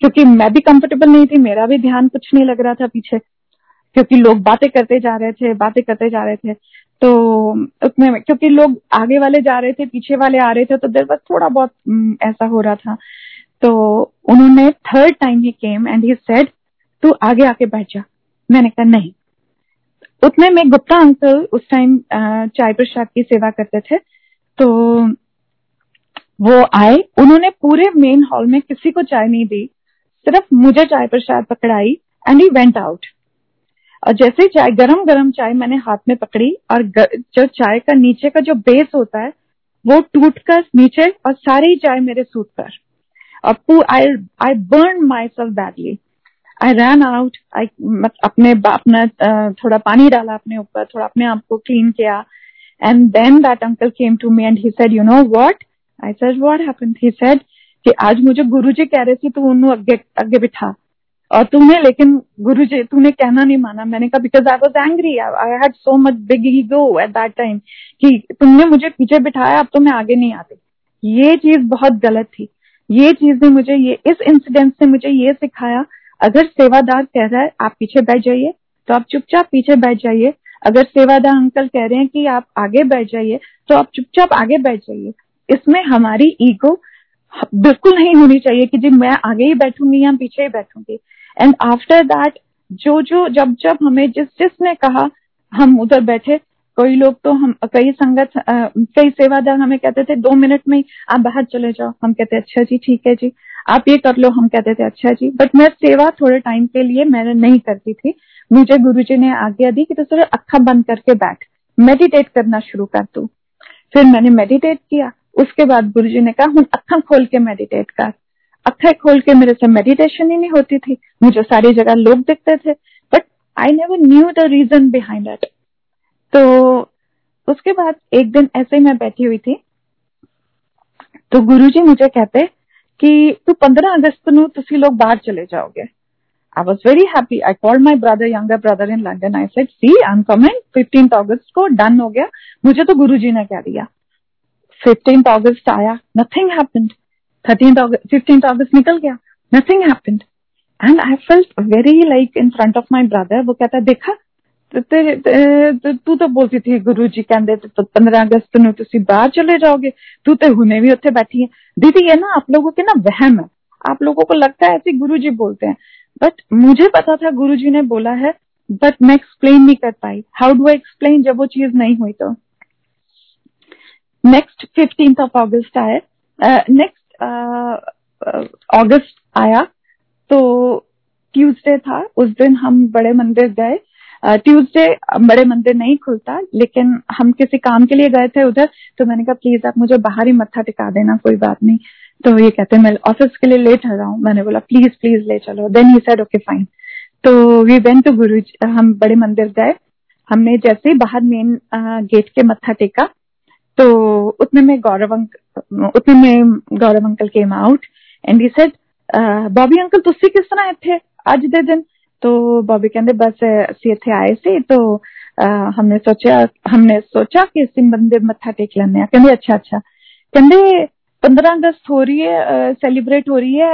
क्योंकि मैं भी कंफर्टेबल नहीं थी, मेरा भी ध्यान कुछ नहीं लग रहा था पीछे, क्योंकि लोग बातें करते जा रहे थे, बातें करते जा रहे थे। तो उतने में क्योंकि लोग आगे वाले जा रहे थे, पीछे वाले आ रहे थे तो देर बस थोड़ा बहुत ऐसा हो रहा था। तो उन्होंने third time he came and he said तू आगे आके बैठ जा। मैंने कहा, नहीं। उतने में गुप्ता अंकल उस टाइम चाय प्रसाद की सेवा करते थे तो वो आए। उन्होंने पूरे मेन हॉल में किसी को चाय नहीं दी, सिर्फ़ मुझे चाय प्रसाद पकड़ाई एंड ही वेंट आउट और जैसे ही चाय गरम गरम चाय मैंने हाथ में पकड़ी और जो चाय का नीचे का जो बेस होता है, वो टूट कर नीचे और सारी चाय मेरे सूट पर। और I I burn myself badly I run out I अपने अपना थोड़ा पानी डाला अपने ऊपर, थोड़ा अपने आप को क्लीन किया। And then that uncle came to me and he said you know what I said what happened he said कि आज मुझे गुरुजी कह रहे थे, तू अगे अगे बिठा। और तूने, लेकिन गुरु जी तूने कहना नहीं माना। मैंने कहा because I was angry I had so much big ego at that time कि तुमने मुझे पीछे बिठाया, अब तो मैं आगे नहीं आती। ये चीज़ बहुत गलत थी। ये चीज़ ने मुझे ये, इस इंसिडेंट से मुझे ये सिखाया अगर सेवादार कह रहा है, आप पीछे बैठ जाइए। तो आप चुपचाप पीछे बैठ जाइए। अगर सेवादार अंकल कह रहे हैं कि आप आगे बैठ जाइए तो आप चुपचाप आगे बैठ जाइए। इसमें हमारी ईगो बिल्कुल नहीं होनी चाहिए कि जी मैं आगे ही बैठूँगी या पीछे ही बैठूँगी। एंड आफ्टर दैट जो जो जब जब हमें जिस जिसने कहा, हम उधर बैठे कोई लोग तो हम, कई संगत कई सेवादार हमें कहते थे, दो मिनट में आप बाहर चले जाओ। हम कहते अच्छा जी, ठीक है जी, आप ये कर लो। हम कहते थे अच्छा जी। बट मैं सेवा थोड़े टाइम के लिए मैंने नहीं करती थी। मुझे गुरु जी ने आज्ञा दी कि तो सिर्फ़ अखा बंद करके बैठ मेडिटेट करना शुरू कर दू फिर मैंने मेडिटेट किया। उसके बाद गुरु जी ने कहा, हूँ अखा खोल के मेडिटेट कर। अखा खोल के मेरे से मेडिटेशन ही नहीं होती थी। मुझे सारी जगह लोग दिखते थे। But I never knew the reason behind तो उसके बाद एक दिन ऐसे ही मैं बैठी हुई थी। तो गुरुजी मुझे कहते कि तू पंद्रह अगस्त नु तुम लोग बाहर चले जाओगे। I was very happy I called my brother younger brother in London I said see I am coming fifteen अगस्त को डन हो गया। मुझे तो गुरुजी ने कह दिया। फिफ्टीन अगस्त आया। नथिंग हैपेंड थर्टीन फिफ्टीन अगस्त निकल गया। Nothing happened and I felt very like in front of my brother वो कहता, देखा ਤੂੰ ਤਾਂ ਬੋਲਦੀ ਥੀ ਗੁਰੂ ਜੀ ਕਹਿੰਦੇ ਤੇ 15 अगस्त ਨੂੰ ਤੁਸੀਂ बाहर चले जाओगे तू तो हुने भी उत्थे बैठी है दीदी ये ना आप लोगों के ना वहम है आप लोगों को लगता है ऐसे गुरु जी बोलते हैं बट मुझे पता था गुरु जी ने बोला है बट मैं एक्सप्लेन नहीं कर पाई हाउ डू आई एक्सप्लेन जब वो चीज नहीं हुई तो नेक्स्ट फिफ्टीन ऑफ ऑगस्ट आए नेक्स्ट अगस्त आया तो ट्यूसडे था उस दिन हम बड़े मंदिर गए ट्यूसडे बड़े मंदिर नहीं खुलता, लेकिन हम किसी काम के लिए गए थे उधर तो मैंने कहा, प्लीज़, आप मुझे बाहर ही मत्था टिका देना, कोई बात नहीं। तो ये कहते मैं ऑफ़िस के लिए लेट आ रहा हूँ। मैंने बोला, प्लीज़ प्लीज़, ले चलो। Then he said okay fine तो वी वेंट टू गुरु हम बड़े मंदिर गए, हमने जैसे ही बाहर मेन गेट के मत्था टेका तो उतने में गौरव अंकल उतने में Gaurav uncle came out and he said Bobby uncle, तुसी किस तरह इतने अज दे दिन? तो बॉबी कहते बस ਅਸੀਂ ਇੱਥੇ ਆਏ ਸੀ तो हमने सोचा हमने सोचा कि ਅਸੀਂ मंदिर मत्था टेक लेने ਆ ਕਹਿੰਦੇ अच्छा अच्छा ਕਹਿੰਦੇ 15 अगस्त हो रही है सेलिब्रेट हो रही है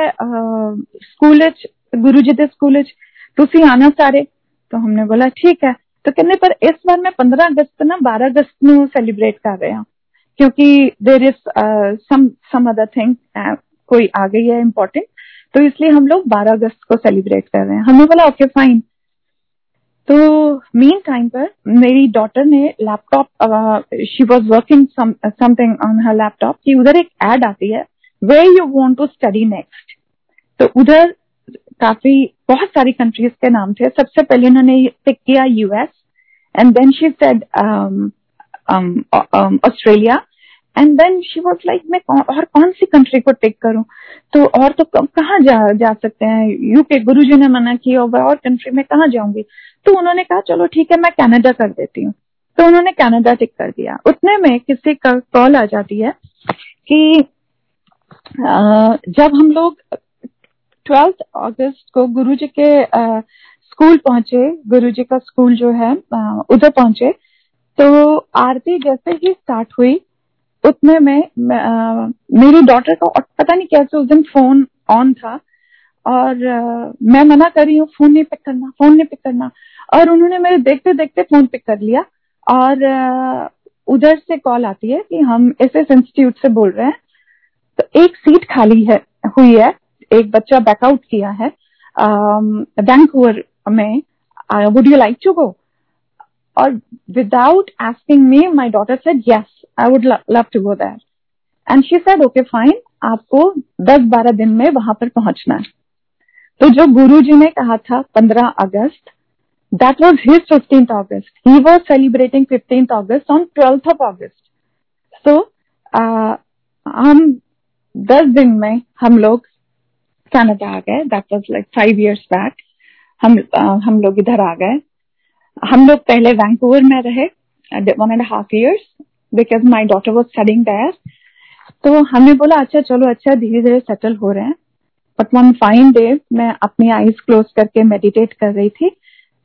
स्कूल गुरु जी के स्कूल तुसी आना सारे तो हमने बोला ठीक है तो कहने पर इस बार मैं 15 अगस्त ना 12 अगस्त ਨੂੰ सेलिब्रेट कर रहे हैं क्योंकि there is some some other thing कोई आ गई है इम्पोर्टेंट तो इसलिए हम लोग 12 अगस्त को सेलिब्रेट कर रहे हैं। हमने बोला ओके फाइन तो मीन टाइम पर मेरी डॉटर ने laptop she was working something on her laptop कि उधर एक एड आती है where you want to study next तो उधर काफ़ी, बहुत सारी कंट्रीज़ के नाम थे। सबसे पहले उन्होंने पिक किया US and then she said Australia and then she was like मैं और कौन सी कंट्री को टिक करूँ? तो और तो कहाँ जा जा सकते हैं? यूके गुरु जी ने मना किया होगा, और कंट्री में कहाँ जाऊँगी? तो उन्होंने कहा, चलो ठीक है, मैं कनाडा कर देती हूँ. तो उन्होंने कनाडा टिक कर दिया। उतने में किसी का कॉल आ जाती है कि जब हम लोग ट्वेल्थ अगस्त को गुरु जी के स्कूल पहुँचे गुरु जी का स्कूल जो है उधर पहुँचे तो आरती जैसे ही स्टार्ट हुई उतने में मेरी डॉटर का पता नहीं कैसे उस दिन फ़ोन ऑन था और मैं मना कर रही हूँ फ़ोन नहीं पिक करना फ़ोन नहीं पिक करना। और उन्होंने मेरे देखते देखते फ़ोन पिक कर लिया और उधर से कॉल आती है कि हम एस एस इंस्टीट्यूट से बोल रहे हैं। तो एक सीट खाली है, हुई है, एक बच्चा बैकआउट किया है बैंकूवर में। Would you like to go और without asking me my daughter said yes I would love to go there and she said okay fine आपको 10-12 दिन में वहाँ पर पहुँचना है. तो जो गुरु जी ने कहा था 15 अगस्त that was his fifteenth August he was celebrating fifteenth August on twelfth of August so हम दस दिन में हम लोग कनाडा आ गए. That was like five years back हम uh, हम लोग इधर आ गए. हम लोग पहले वैंकूवर में रहे one and half years because my daughter was studying there तो हमने बोला अच्छा चलो अच्छा धीरे धीरे सेटल हो रहे हैं. बट वन फाइन डे मैं अपनी आईज क्लोज करके मेडिटेट कर रही थी।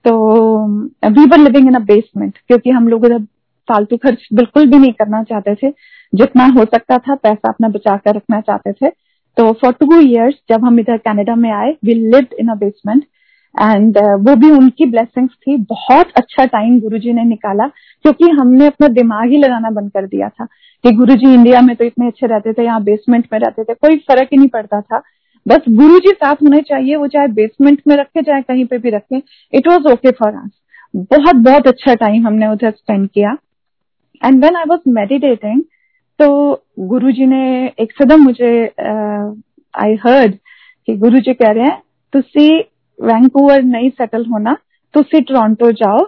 तो we were living in a basement क्योंकि हम लोग उधर फालतू खर्च बिल्कुल भी नहीं करना चाहते थे। जितना हो सकता था, पैसा अपना बचा कर रखना चाहते थे। तो फॉर टू ईयर्स जब हम इधर कनाडा में आए we live in a basement and वो भी उनकी ब्लेसिंग्स थी। बहुत अच्छा टाइम गुरुजी ने निकाला क्योंकि हमने अपना दिमाग ही लगाना बंद कर दिया था कि गुरुजी इंडिया में तो इतने अच्छे रहते थे यहाँ बेसमेंट में रहते थे कोई फ़र्क ही नहीं पड़ता था। बस गुरु जी साथ होने चाहिए वो चाहे बेसमेंट में रखे चाहे कहीं पे भी रखे it was okay for us बहुत बहुत अच्छा टाइम हमने उधर स्पेंड किया। And when I was meditating तो गुरु जी ने एक सदम मुझे आई uh, हर्ड कि गुरु जी कह रहे हैं तुसी वैंकूवर नहीं सेटल होना तुसी टोरंटो जाओ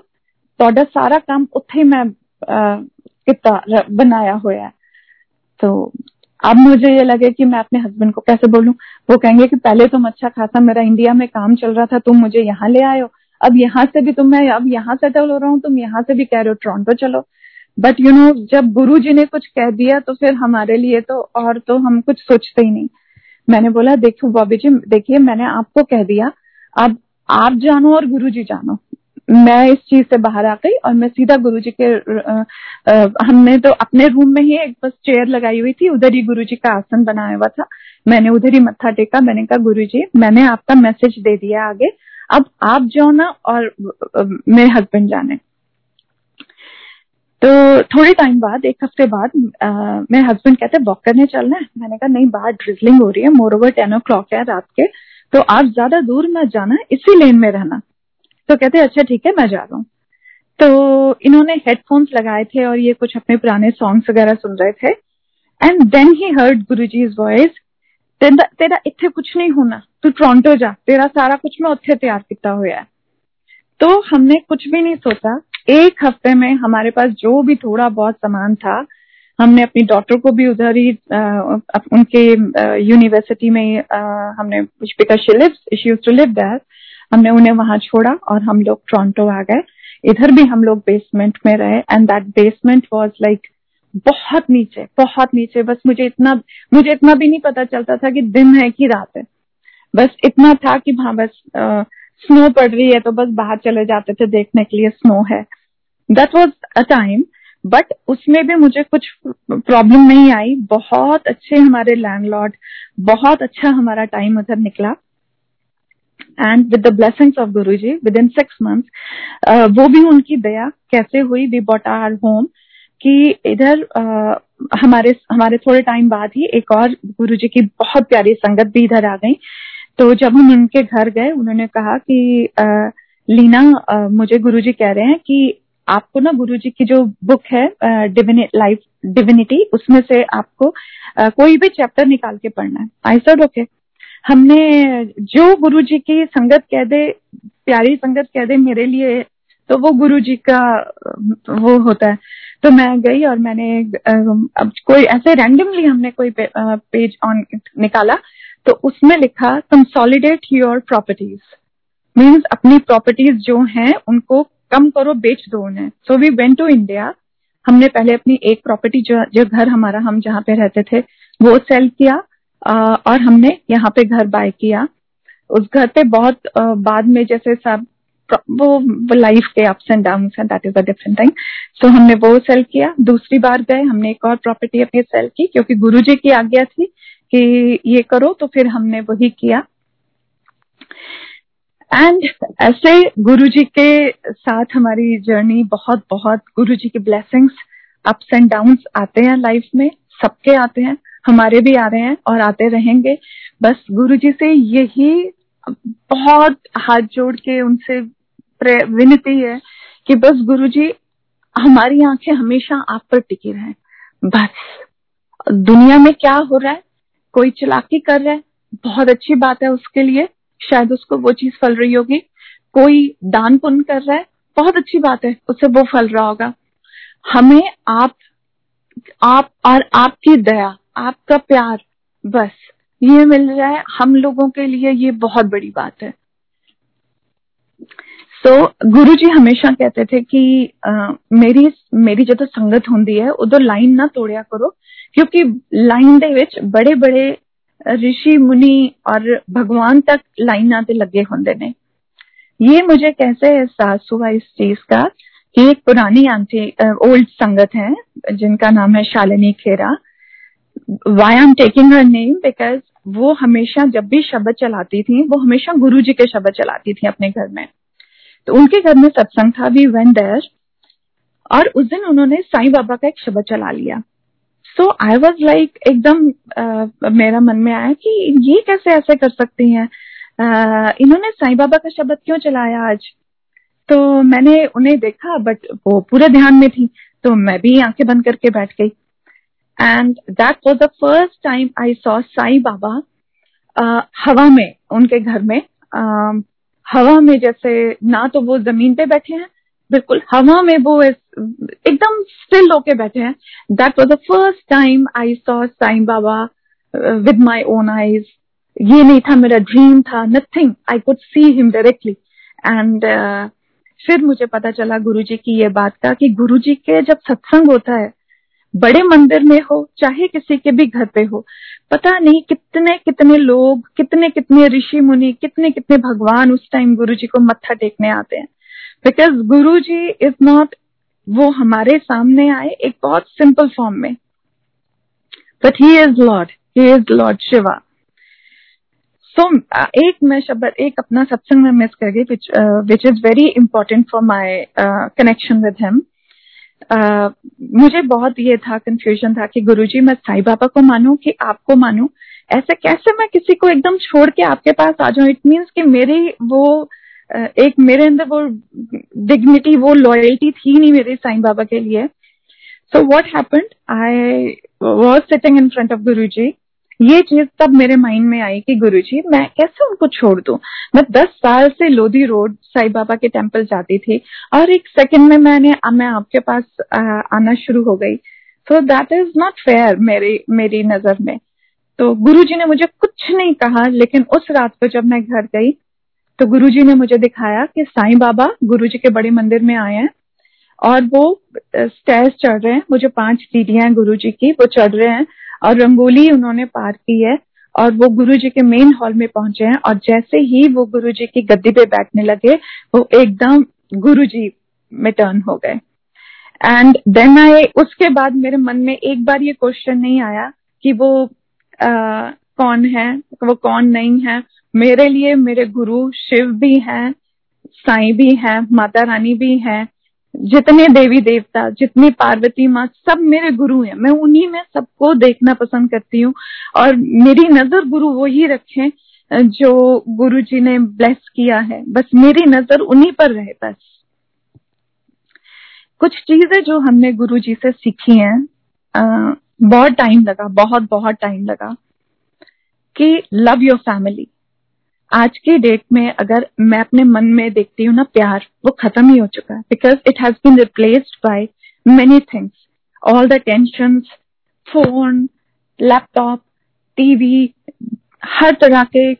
ਤੁਹਾਡਾ ਸਾਰਾ ਕੰਮ ਉੱਥੇ मैं किता बनाया हुआ है तो अब मुझे ये लगे कि मैं अपने हस्बैंड को कैसे बोलूं वो कहेंगे कि पहले तुम अच्छा खासा मेरा इंडिया में काम चल रहा था तुम मुझे यहाँ ले आयो अब यहाँ से भी तुम मैं अब यहाँ सेटल हो रहा हूँ तुम यहाँ से भी कह रहे हो टोरंटो चलो बट यू नो जब गुरु जी ने कुछ कह दिया तो फिर हमारे लिए तो और तो हम कुछ सोचते ही नहीं मैंने बोला देखो बॉबी जी देखिए मैंने आपको कह दिया अब आप जानो और गुरु जी जानो। मैं इस चीज़ से बाहर आ गई और मैं सीधा गुरु जी के आ, आ, हमने तो अपने रूम में ही एक बस चेयर लगाई हुई थी उधर ही गुरु जी का आसन बनाया हुआ था। मैंने उधर ही मत्था टेका मैंने कहा गुरु जी मैंने आपका मैसेज दे दिया आगे। अब आप जाओ ना और मेरे हस्बैंड जाने। तो थोड़े टाइम बाद एक हफ़्ते बाद मेरे हस्बैंड कहते वॉक करने चलना है? मैंने कहा नहीं बाहर ड्रिजलिंग हो रही है more over ten o'clock है रात के। तो आप ज़्यादा दूर मत जाना, इसी लेन में रहना। तो कहते अच्छा ठीक है, मैं जा रहा हूँ। तो इन्होंने हेडफोन्स लगाए थे और ये कुछ अपने पुराने सॉन्ग्स वगैरह सुन रहे थे। And then he heard Guru ji voice तेरा तेरा इतने कुछ नहीं होना, तू टोरंटो जा, तेरा सारा कुछ मैं उत्थे तैयार किया हुआ है। तो हमने कुछ भी नहीं सोचा। एक हफ़्ते में हमारे पास जो भी थोड़ा बहुत सामान था हमने अपनी डॉक्टर को भी उधर ही उनके यूनिवर्सिटी में हमने शी लिव्स टू लिव हमने उन्हें वहाँ छोड़ा और हम लोग टोरंटो आ गए। इधर भी हम लोग बेसमेंट में रहे and that basement was like बहुत नीचे बहुत नीचे। बस मुझे इतना मुझे इतना भी नहीं पता चलता था कि दिन है कि रात है। बस इतना था कि हाँ बस स्नो पड़ रही है तो बस बाहर चले जाते थे देखने के लिए स्नो है। That was a time but उसमें भी मुझे कुछ प्रॉब्लम नहीं आई। बहुत अच्छे हमारे लैंडलॉर्ड बहुत अच्छा हमारा टाइम उधर निकला। And with the blessings of Guru ji within six month वो भी उनकी दया कैसे हुई? वी बॉट आर होम कि इधर uh, हमारे हमारे थोड़े टाइम बाद ही एक और गुरु जी की बहुत प्यारी संगत भी इधर आ गई। तो जब हम उनके घर गए उन्होंने कहा कि आ, लीना आ, मुझे गुरुजी कह रहे हैं कि आपको ना गुरु जी की जो बुक है लाइफ डिविनिटी उसमें से आपको कोई भी चैप्टर निकाल के पढ़ना है। आई सर ओके हमने जो गुरु जी की संगत कह दे प्यारी संगत कह दे मेरे लिए तो वो गुरु जी का वो होता है। तो मैं गई और मैंने अब कोई ऐसे रैंडमली हमने कोई पेज ऑन निकाला तो उसमें लिखा कंसोलिडेट योर प्रॉपर्टीज़ मीन्स अपनी प्रॉपर्टीज़ जो हैं, उनको कम करो, बेच दो उन्हें। So we went to India हमने पहले अपनी एक प्रॉपर्टी जो जो घर हमारा, हम जहाँ पे रहते थे, वो सेल किया और हमने यहाँ पे घर बाय किया। उस घर पे बहुत बाद में जैसे सब, वो लाइफ के अप्स एंड डाउन है that is a different thing so हमने वो सेल किया। दूसरी बार गए, हमने एक और प्रॉपर्टी अपनी सेल की, क्योंकि गुरुजी की आज्ञा थी कि ये करो तो फिर हमने वही किया। एंड ऐसे गुरु जी के साथ हमारी जर्नी बहुत बहुत गुरु जी की ब्लेसिंग्स अप्स एंड डाउन आते हैं लाइफ में, सबके आते हैं, हमारे भी आ रहे हैं और आते रहेंगे। बस गुरु जी से यही बहुत हाथ जोड़ के उनसे विनती है कि बस गुरु जी हमारी आँखें हमेशा आप पर टिकी रहें। बस। दुनिया में क्या हो रहा है? कोई चलाकी कर रहा है? बहुत अच्छी बात है उसके लिए। शायद उसको वो चीज़ फल रही होगी। कोई दान पुण्य कर रहा है बहुत अच्छी बात है उससे वो फल रहा होगा। हमें आप आप और आपकी दया आपका प्यार बस ये मिल रहा है। हम लोगों के लिए ये बहुत बड़ी बात है। सो so, गुरु जी हमेशा कहते थे कि आ, मेरी मेरी जो संगत होंगी है उधर लाइन ना तोड़िया करो क्योंकि लाइन विच बड़े बड़े ऋषि, मुनि और भगवान तक लाइना ते लगे होंगे ने। ये मुझे कैसे एहसास हुआ इस चीज़ का कि एक पुरानी आंटी ओल्ड संगत है, जिनका नाम है Shalini Khera. Why I am taking her name because वो हमेशा जब भी शब्द चलाती थी, वो हमेशा गुरु जी के शब्द चलाती थी अपने घर में। तो उनके घर में सत्संग था वी वेन देयर और उस दिन उन्होंने साईं बाबा का एक शब्द चला लिया। सो आई वॉज़ लाइक एकदम मेरा मन में आया कि ये कैसे ऐसे कर सकती हैं? uh, इन्होंने साईं बाबा का शब्द क्यों चलाया आज? तो मैंने उन्हें देखा बट वो पूरे ध्यान में थी तो मैं भी आँखें बंद करके बैठ गई। And that was the first time I saw Sai Baba हवा में उनके घर में। uh, हवा में जैसे ना तो वो ज़मीन पे बैठे हैं बिल्कुल, हवा में वो एकदम स्टिल होके बैठे हैं। That was the first time I saw Sai Baba with my own eyes ये नहीं था मेरा ड्रीम था nothing I could see him directly and फिर मुझे पता चला गुरुजी की ये बात का कि गुरुजी के जब सत्संग होता है, बड़े मंदिर में हो, चाहे किसी के भी घर पे हो, पता नहीं कितने कितने लोग, कितने कितने ऋषि मुनि, कितने कितने भगवान उस टाइम गुरु जी को मत्था टेकने आते हैं। Because Guru ji is not वो हमारे सामने आए एक बहुत सिंपल फॉर्म में। But he is lord he is lord Shiva so एक मैं शब्द, एक अपना सत्संग में मिस कर गई which is very important for my connection with him मुझे बहुत ये था कंफ्यूजन था कि गुरुजी, मैं साई बाबा को मानूं कि आपको मानूं? ऐसे कैसे मैं किसी को एकदम छोड़ के आपके पास आ जाऊँ? इट मीन्स कि मेरी वो एक मेरे अंदर वो डिग्निटी वो लॉयल्टी थी नहीं मेरे साईं बाबा के लिए। So what happened I was sitting in front of Guru ji ये चीज़ तब मेरे माइंड में आई कि गुरुजी, मैं कैसे उनको छोड़ दू? मैं दस साल से लोधी रोड साईं बाबा के टेंपल जाती थी और एक सेकंड में मैंने, मैं आपके पास आना शुरू हो गई। So that is not fair मेरी मेरी नज़र में। तो गुरुजी ने मुझे कुछ नहीं कहा, लेकिन उस रात को जब मैं घर गई तो गुरुजी ने मुझे दिखाया कि साईं बाबा गुरुजी के बड़े मंदिर में आए हैं और वो स्टेज चढ़ रहे हैं। मुझे पाँच सीढ़ियाँ हैं गुरु जी की वो चढ़ रहे हैं और रंगोली उन्होंने पार की है और वो गुरु जी के मेन हॉल में पहुँचे हैं और जैसे ही वो गुरु जी की गद्दी पे बैठने लगे वो एकदम गुरु जी में टर्न हो गए। एंड देन आई उसके बाद मेरे मन में एक बार ये क्वेश्चन नहीं आया कि वो आ, कौन है वो कौन नहीं है। मेरे लिए मेरे गुरु शिव भी हैं, साईं भी हैं, माता रानी भी हैं, जितने देवी देवता, जितनी पार्वती माँ, सब मेरे गुरु हैं। मैं उन्हीं में सबको देखना पसंद करती हूँ। और मेरी नज़र गुरु वो ही रखे, जो गुरु जी ने ब्लेस किया है। बस मेरी नज़र उन्हीं पर रहे बस। कुछ चीज़ें जो हमने गुरु जी से सीखी हैं बहुत टाइम लगा बहुत बहुत टाइम लगा, कि लव योर फैमिली आज की डेट में अगर मैं अपने मन में देखती हूँ ना प्यार, वो खत्म ही हो चुका है because it has been replaced by many things all the tension phone laptop TV हर तरह के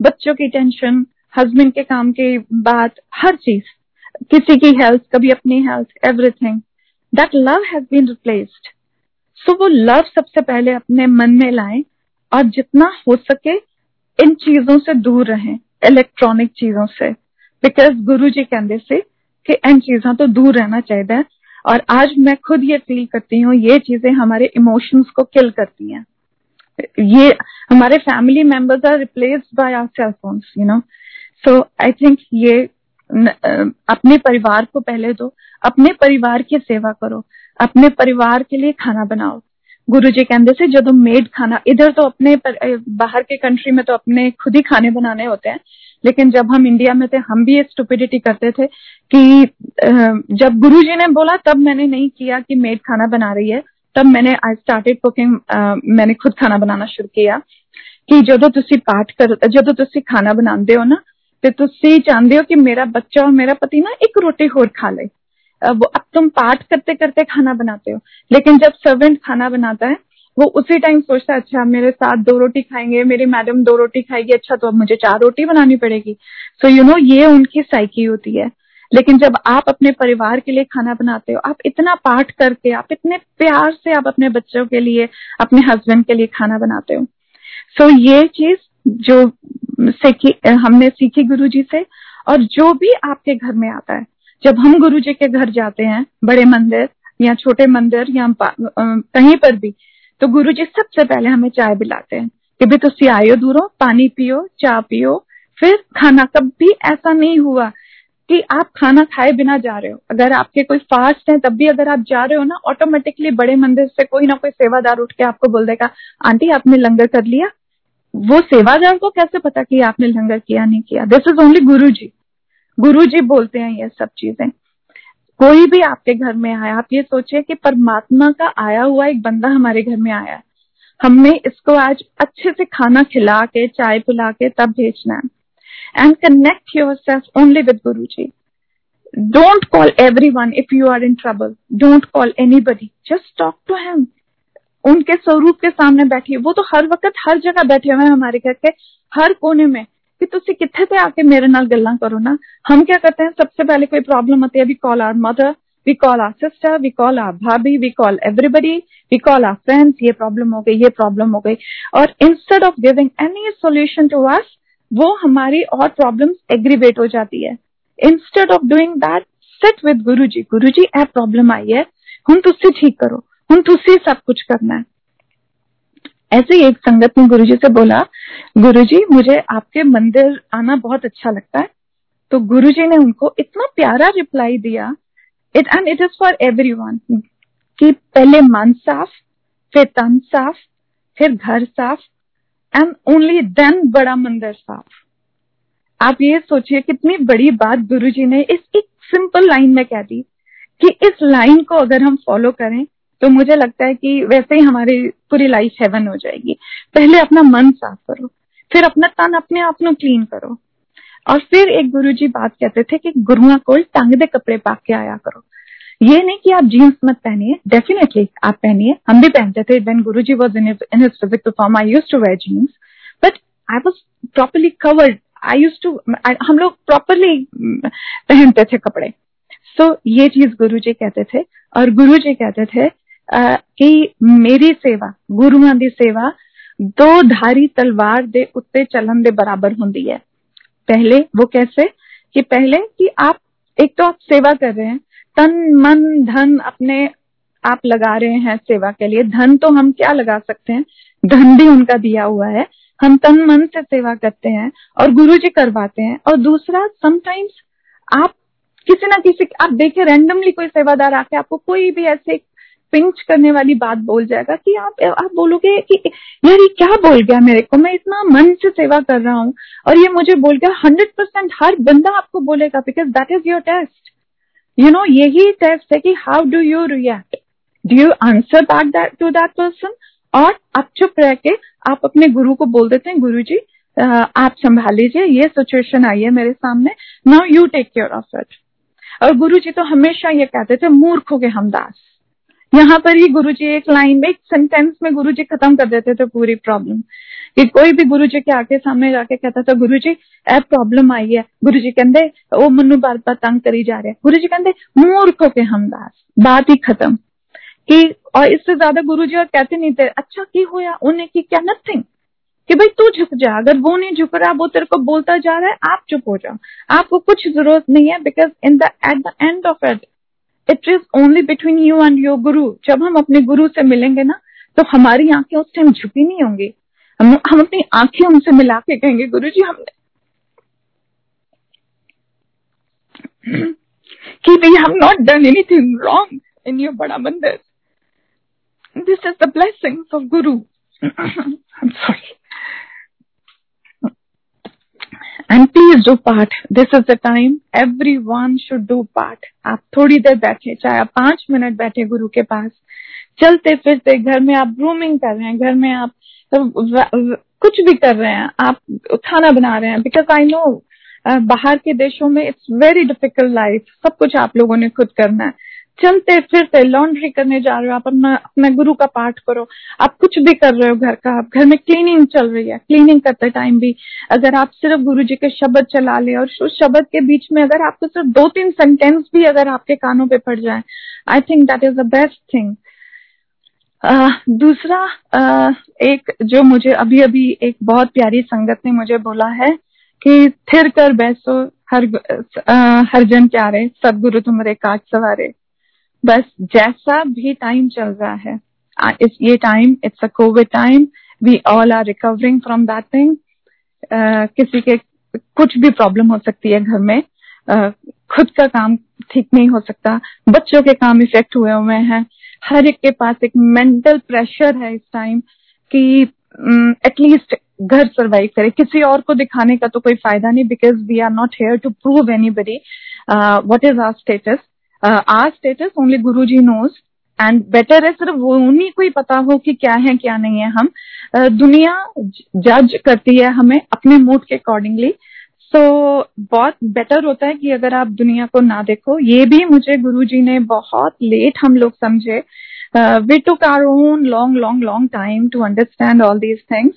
बच्चों की टेंशन हस्बैंड के काम के बात, हर चीज़, किसी की हेल्थ कभी अपनी health everything that love has been replaced so वो लव सबसे पहले अपने मन में लाए और जितना हो सके इन चीज़ों से दूर रहें इलेक्ट्रॉनिक चीज़ों से। बिकॉज़ गुरु जी कहते से कि इन चीज़ों तो दूर रहना चाहिए और आज मैं खुद ये फील करती हूँ, ये चीज़ें हमारे इमोशंस को किल करती हैं। ये हमारे family members are replaced by our cell phones you know so I think ये अपने परिवार को पहले दो। अपने परिवार की सेवा करो। अपने परिवार के लिए खाना बनाओ। गुरु जी कहते से जो मेड खाना इधर तो अपने बाहर के कंट्री में तो अपने खुद ही खाने बनाने होते हैं लेकिन जब हम इंडिया में थे हम भी ये स्टुपिडिटी करते थे कि जब गुरु जी ने बोला तब मैंने नहीं किया कि मेड खाना बना रही है तब मैंने आई स्टार्टेड कुकिंग मैंने खुद खाना बनाना शुरू किया कि जो ਤੁਸੀਂ ਪਾਠ ਕਰ ਜਦੋਂ ਤੁਸੀਂ ਖਾਣਾ ਬਣਾਉਂਦੇ ਹੋ ਨਾ ਤੇ ਤੁਸੀਂ ਚਾਹੁੰਦੇ ਹੋ ਕਿ ਮੇਰਾ ਬੱਚਾ ਔਰ ਮੇਰਾ ਪਤੀ ਨਾ ਇੱਕ ਰੋਟੀ ਹੋਰ ਖਾ ਲੇ वो अब तुम पाठ करते करते खाना बनाते हो। लेकिन जब सर्वेंट खाना बनाता है वो उसी टाइम सोचता है अच्छा मेरे साथ दो रोटी खाएँगे मेरी मैडम दो रोटी खाएगी अच्छा तो अब मुझे चार रोटी बनानी पड़ेगी। सो यू नो ये उनकी साइकी होती है। लेकिन जब आप अपने परिवार के लिए खाना बनाते हो आप इतना पाठ करके आप इतने प्यार से आप अपने बच्चों के लिए अपने हस्बैंड के लिए खाना बनाते हो। सो so, ये चीज़ जो सीखी हमने सीखी गुरु जी से और जो भी आपके घर में आता है जब हम गुरु जी के घर जाते हैं, बड़े मंदिर या छोटे मंदिर या कहीं पर भी तो गुरु जी सबसे पहले हमें चाय पिलाते हैं कि भी तुम आयो दूरो, पानी पियो, चाय पियो। फिर खाना कभी ऐसा नहीं हुआ कि आप खाना खाए बिना जा रहे हो। अगर आपके कोई फास्ट है, तब भी अगर आप जा रहे हो ना ऑटोमेटिकली बड़े मंदिर से कोई ना कोई सेवादार उठ के आपको बोल देगा, आंटी, आपने लंगर कर लिया? वो सेवादार को कैसे पता कि आपने लंगर किया, नहीं किया? दिस इज़ ओनली गुरु जी गुरु जी बोलते हैं ये सब चीज़ें। कोई भी आपके घर में आया, आप ये सोचिए कि परमात्मा का आया हुआ एक बंदा हमारे घर में आया है। हमने इसको आज अच्छे से खाना खिला के, चाय पिला के तब भेजना है। And connect yourself only with Guru ji don't call everyone if you are in trouble don't call anybody just talk to him उनके स्वरूप के सामने बैठिए। वो तो हर वक्त, हर जगह बैठे हुए हैं हमारे घर के, हर कोने में। कि ਤੁਸੀਂ ਕਿੱਥੇ ਤੇ ਆ ਕੇ ਮੇਰੇ ਨਾਲ ਗੱਲਾਂ ਕਰੋ ਨਾ हम क्या करते हैं सबसे पहले कोई प्रॉब्लम आती है we call our mother we call our sister we call our bhabhi we call everybody we call our friends ये प्रॉब्लम हो गई ये प्रॉब्लम हो गई और instead of giving any solution to us वो हमारी और प्रॉब्लम्स एग्रीवेट हो जाती है instead of doing that sit with Guru ji Guru ji a problem आई है हम तुझसे ठीक करो हम तुझसे सब कुछ करना है ऐसे ही एक संगत ने गुरुजी से बोला, गुरुजी, मुझे आपके मंदिर आना बहुत अच्छा लगता है। तो गुरुजी ने उनको इतना प्यारा रिप्लाई दिया it and it is for every कि पहले मन साफ़, फिर तन साफ़, फिर घर साफ़ एंड ओनली देन बड़ा मंदिर साफ़. आप ये सोचिए कितनी बड़ी बात गुरुजी ने इस एक सिंपल लाइन में कह दी कि इस लाइन को अगर हम फॉलो करें तो मुझे लगता है कि वैसे ही हमारी पूरी लाइफ हेवन हो जाएगी। पहले अपना मन साफ़ करो फिर अपना तन अपने आप को क्लीन करो। और फिर एक गुरु जी बात कहते थे कि गुरुआ को टंग दे कपड़े पा के आया करो। ये नहीं कि आप जीन्स मत पहनिए डेफिनेटली आप पहनिए। हम भी पहनते थे when Guru ji was in in his physical form I use to wear jeans but I was properly covered I use to हम लोग प्रॉपरली पहनते थे कपड़े। सो so, ये चीज़ गुरु जी कहते थे। और गुरु जी कहते थे कि मेरी सेवा गुरुआ की सेवा, दो धारी तलवार दे उत्ते चलन दे बराबर होंगी है। पहले वो कैसे? कि पहले कि आप, एक तो आप सेवा कर रहे हैं, तन, मन, धन अपने आप लगा रहे हैं सेवा के लिए। धन तो हम क्या लगा सकते हैं? धन भी उनका दिया हुआ है। हम तन, मन से सेवा करते हैं और गुरु जी करवाते हैं। और दूसरा समटाइम्स आप किसी ना किसी, आप देखिए रैंडमली कोई सेवादार आके आपको कोई भी ऐसे पिंच करने वाली बात बोल जाएगा कि आप आप बोलोगे कि, यार ये क्या बोल गया मेरे को? मैं इतना मन से सेवा कर रहा हूँ और ये मुझे बोल गया हंड्रेड परसेंट हर बंदा आपको बोलेगा because that is your test you know यही टेस्ट है कि how do you react do you answer back to that person और आप चुप रह के आप अपने गुरु को बोल देते हैं गुरु जी आप संभाल लीजिए, ये सिचुएशन आई है मेरे सामने now you take care of it और गुरु जी तो हमेशा ये कहते थे, मूर्खों के हमदास यहाँ पर ही गुरु जी एक लाइन में, एक सेंटेंस में गुरु जी खत्म कर देते थे पूरी प्रॉब्लम कि कोई भी गुरु जी के आके सामने जाके कहता था गुरु जी ए प्रॉब्लम आई है। गुरु जी कहते वो मनु बार बार तंग करी जा रहे गुरु जी कहते मूर्खों के हमदास बात ही खत्म। कि, और इससे ज़्यादा गुरु जी और कहते नहीं थे अच्छा की हुआ? उन्हें की क्या? नथिंग कि भाई, तू झुक जा, अगर वो नहीं झुक रहा, वो तेरे को बोलता जा रहा है, आप चुप हो जाओ। आपको कुछ ज़रूरत नहीं है because in the at the end of it it is only between you and your Guru जब हम अपने गुरु से मिलेंगे ना तो हमारी आँखें उस टाइम झुकी नहीं होंगी। हम हम अपनी आँखें उनसे मिला के कहेंगे गुरु जी हमने कि we have not done anything wrong in your बड़ा mandir this is the blessing of Guru sorry and please do paath this is the time everyone should do paath आप थोड़ी देर बैठे, चाहे आप पाँच मिनट बैठे गुरु के पास। चलते फिरते, घर में आप ग्रूमिंग कर रहे हैं, घर में आप कुछ भी कर रहे हैं, आप खाना बना रहे हैं। बिकॉज़ आई नो बाहर के देशों में इट्स वेरी डिफ़िकल्ट लाइफ सब कुछ आप लोगों ने खुद करना है। चलते फिरते लॉन्ड्री करने जा रहे हो आप अपना अपना गुरु का पाठ करो। आप कुछ भी कर रहे हो घर का आप घर में क्लीनिंग चल रही है क्लीनिंग करते टाइम भी। अगर आप सिर्फ़ गुरु जी के शब्द चला ले और उस शब्द के बीच में अगर आपको सिर्फ़ दो तीन सेंटेंस भी अगर आपके कानों पे पड़ जाए I think that is the best thing दूसरा uh, एक जो मुझे अभी अभी एक बहुत प्यारी संगत ने मुझे बोला है कि थिर कर बैसो हर uh, हर जन प्यारे सदगुरु तुम्हारे काज सवारे। बस जैसा भी टाइम चल रहा है। इस ये time it's a Covid time we all are recovering from that thing किसी के कुछ भी प्रॉब्लम हो सकती है घर में। uh, खुद का काम ठीक नहीं हो सकता। बच्चों के काम इफ़ेक्ट हुए हुए हैं। हर एक के पास एक मेंटल प्रेशर है इस टाइम कि एटलीस्ट um, घर सरवाइव करे। किसी और को दिखाने का तो कोई फ़ायदा नहीं because we are not here to prove anybody what is our status our status only Guru ji knows and better है सिर्फ़ वो उन्हीं को ही पता हो कि क्या है क्या नहीं है हम। Uh, दुनिया जज करती है हमें अपने मूड के अकॉर्डिंगली सो so, बहुत बेटर होता है कि अगर आप दुनिया को ना देखो ये भी मुझे गुरु जी ने बहुत लेट हम लोग समझे। We took our own long long long time to understand all these things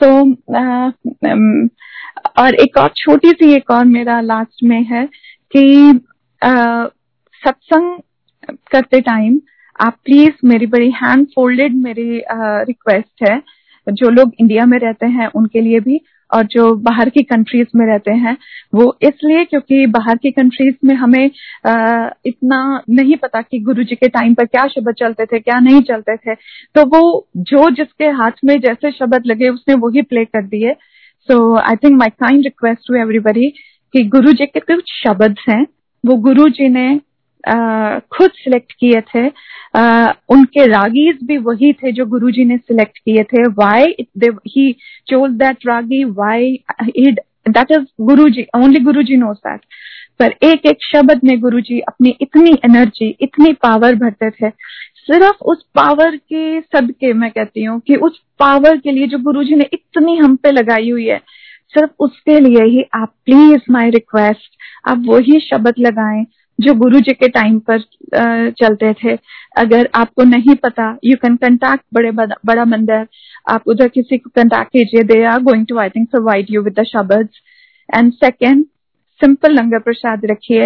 so और एक और छोटी सी एक और मेरा लास्ट में है कि uh, सत्संग करते टाइम आप प्लीज़ मेरी बड़ी हैंड फोल्डेड मेरी रिक्वेस्ट है। जो लोग इंडिया में रहते हैं उनके लिए भी और जो बाहर की कंट्रीज़ में रहते हैं वो इसलिए क्योंकि बाहर की कंट्रीज़ में हमें आ, इतना नहीं पता कि गुरु जी के टाइम पर क्या शब्द चलते थे क्या नहीं चलते थे। तो वो जो जिसके हाथ में जैसे शब्द लगे उसने वही प्ले कर दिए। So I think my kind request to everybody कि गुरु जी के कुछ शब्द हैं। वो गुरु जी ने खुद सिलेक्ट किए थे। आ, उनके रागीज भी वही थे जो गुरुजी ने सिलेक्ट किए थे। Why he chose that ragi why that is Guruji only Guruji knows that पर एक एक शब्द में गुरुजी अपनी इतनी एनर्जी इतनी पावर भरते थे। सिर्फ़ उस पावर के सदके मैं कहती हूँ कि उस पावर के लिए जो गुरुजी ने इतनी हम पे लगाई हुई है सिर्फ़ उसके लिए ही आप प्लीज़ माय रिक्वेस्ट आप वही शब्द लगाएँ। जो गुरु जी के टाइम पर चलते थे। अगर आपको नहीं पता यू कैन कंटेक्ट बड़े बड़ा मंदिर। आप उधर किसी को कंटेक्ट कीजिए। They are going to I think provide you with the shabad and second simple langar prasad रखिए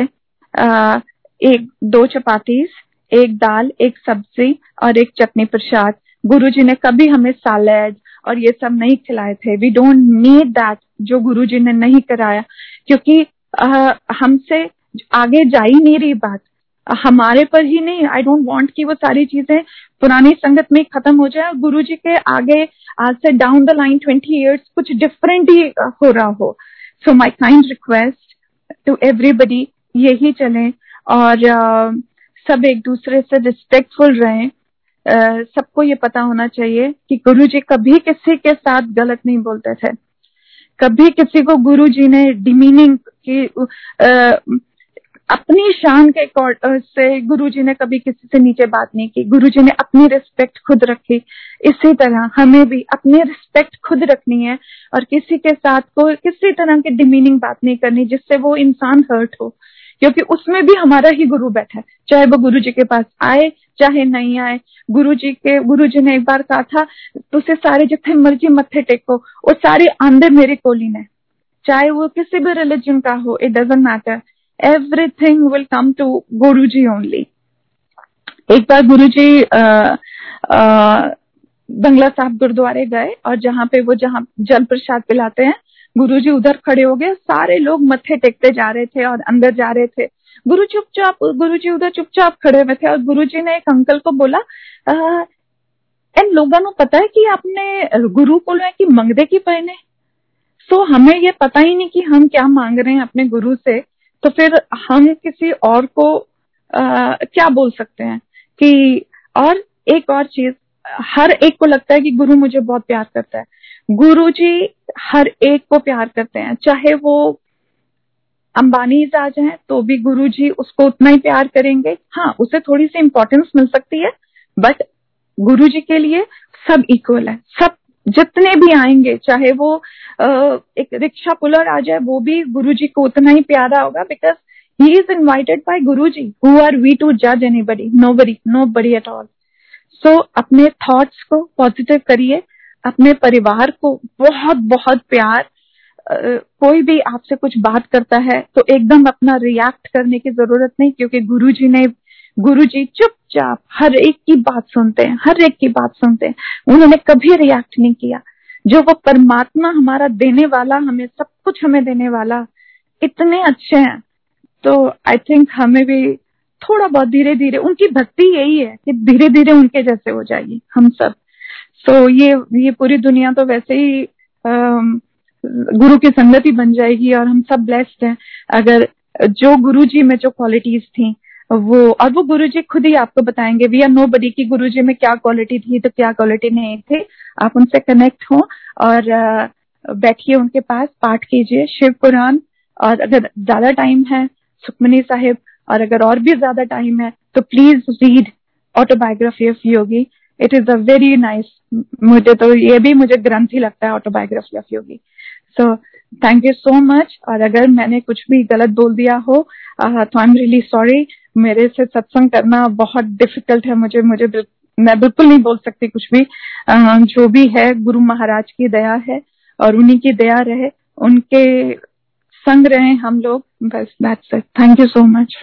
एक, दो चपातीस एक दाल, एक सब्ज़ी और एक चटनी प्रसाद। गुरु जी ने कभी हमें सालेड और ये सब नहीं खिलाए थे। वी डोंट नीड दैट जो गुरु जी ने नहीं कराया। क्योंकि हमसे आगे जा ही नहीं रही बात। हमारे पर ही नहीं आई डोंट वांट कि वो सारी चीज़ें पुरानी संगत में खत्म हो जाए और गुरु जी के आगे आज से down the line twenty years कुछ डिफरेंट ही हो रहा हो। So my kind request to everybody यही चले और सब एक दूसरे से रिस्पेक्टफुल रहें। सबको ये पता होना चाहिए कि गुरु जी कभी किसी के साथ गलत नहीं बोलते थे। कभी किसी को गुरु जी ने डिमीनिंग की अपनी शान के से गुरु जी ने कभी किसी से नीचे बात नहीं की। गुरु जी ने अपनी रिस्पेक्ट खुद रखी। इसी तरह हमें भी अपनी रिस्पेक्ट खुद रखनी है और किसी के साथ को किसी तरह की डिमीनिंग बात नहीं करनी जिससे वो इंसान हर्ट हो। क्योंकि उसमें भी हमारा ही गुरु बैठा है। चाहे वो गुरु जी के पास आए, चाहे नहीं आए। गुरु जी के गुरु जी ने एक बार कहा था तुझे सारे जितने मर्ज़ी मत्थे टेको, वो सारे आंदे मेरे कोली है चाहे वो किसी भी रिलीजन का हो it doesn't matter everything will come to Guru ji only एक बार गुरु जी बंगला साहब गुरुद्वारे गए और जहाँ पे वो जहाँ जल प्रसाद पिलाते हैं गुरु जी उधर खड़े हो गए। सारे लोग मत्थे टेकते जा रहे थे और अंदर जा रहे थे। गुरु चुपचाप गुरु जी उधर चुपचाप खड़े हुए थे और गुरु जी ने एक अंकल को बोला इन लोगों को पता है कि आपने गुरु को की मंगदे की पहने? तो हमें ये पता ही नहीं कि हम क्या मांग रहे हैं अपने गुरु से। तो फिर हम किसी और को आ, क्या बोल सकते हैं कि और एक और चीज़ हर एक को लगता है कि गुरु मुझे बहुत प्यार करता है। गुरु जी हर एक को प्यार करते हैं चाहे वो अंबानी आ जाए तो भी गुरु जी उसको उतना ही प्यार करेंगे। हाँ उसे थोड़ी सी इंपॉर्टेंस मिल सकती है बट गुरु जी के लिए सब इक्वल है सब जितने भी आएँगे, चाहे वो एक रिक्शा पुलर आ जाए, वो भी गुरु जी को उतना ही प्यारा होगा because he is invited by Guru ji who are we to जज anybody nobody nobody at all so अपने थॉट्स को पॉजिटिव करिए, अपने परिवार को बहुत बहुत प्यार कोई भी आपसे कुछ बात करता है तो एकदम अपना रिएक्ट करने की ज़रूरत नहीं, क्योंकि गुरु जी ने गुरु जी चुपचाप हर एक की बात सुनते हैं, हर एक की बात सुनते हैं। उन्होंने कभी रिएक्ट नहीं किया। जो वो परमात्मा हमारा देने वाला, हमें सब कुछ हमें देने वाला, इतने अच्छे हैं। तो आई थिंक हमें भी थोड़ा बहुत धीरे धीरे उनकी भक्ति यही है कि धीरे धीरे उनके जैसे हो जाएगी हम सब। तो ये ये पूरी दुनिया तो वैसे ही गुरु की संगति बन जाएगी और हम सब ब्लेस्ड हैं। अगर, जो गुरु जी में जो क्वालिटीज थी वो, और वो गुरु जी खुद ही आपको बताएँगे वी आर नो बडी की गुरु जी में क्या क्वालिटी थी तो क्या क्वालिटी नहीं थी। आप उनसे कनेक्ट हो और बैठिए उनके पास, पाठ कीजिए, शिव पुराण, और अगर ज़्यादा टाइम है, सुखमनी साहिब, और अगर और भी ज़्यादा टाइम है तो please read Autobiography of Yogi it is a very nice मुझे तो ये भी मुझे ग्रंथ ही लगता है Autobiography of Yogi so thank you so much और अगर मैंने कुछ भी गलत बोल दिया हो तो आई एम रियली सॉरी मेरे से सत्संग करना बहुत डिफ़िकल्ट है, मुझे मुझे मैं बिल्कुल नहीं बोल सकती कुछ भी। जो भी है, गुरु महाराज की दया है और उन्हीं की दया रहे, उनके संग रहे हम लोग। बस that's it thank you so much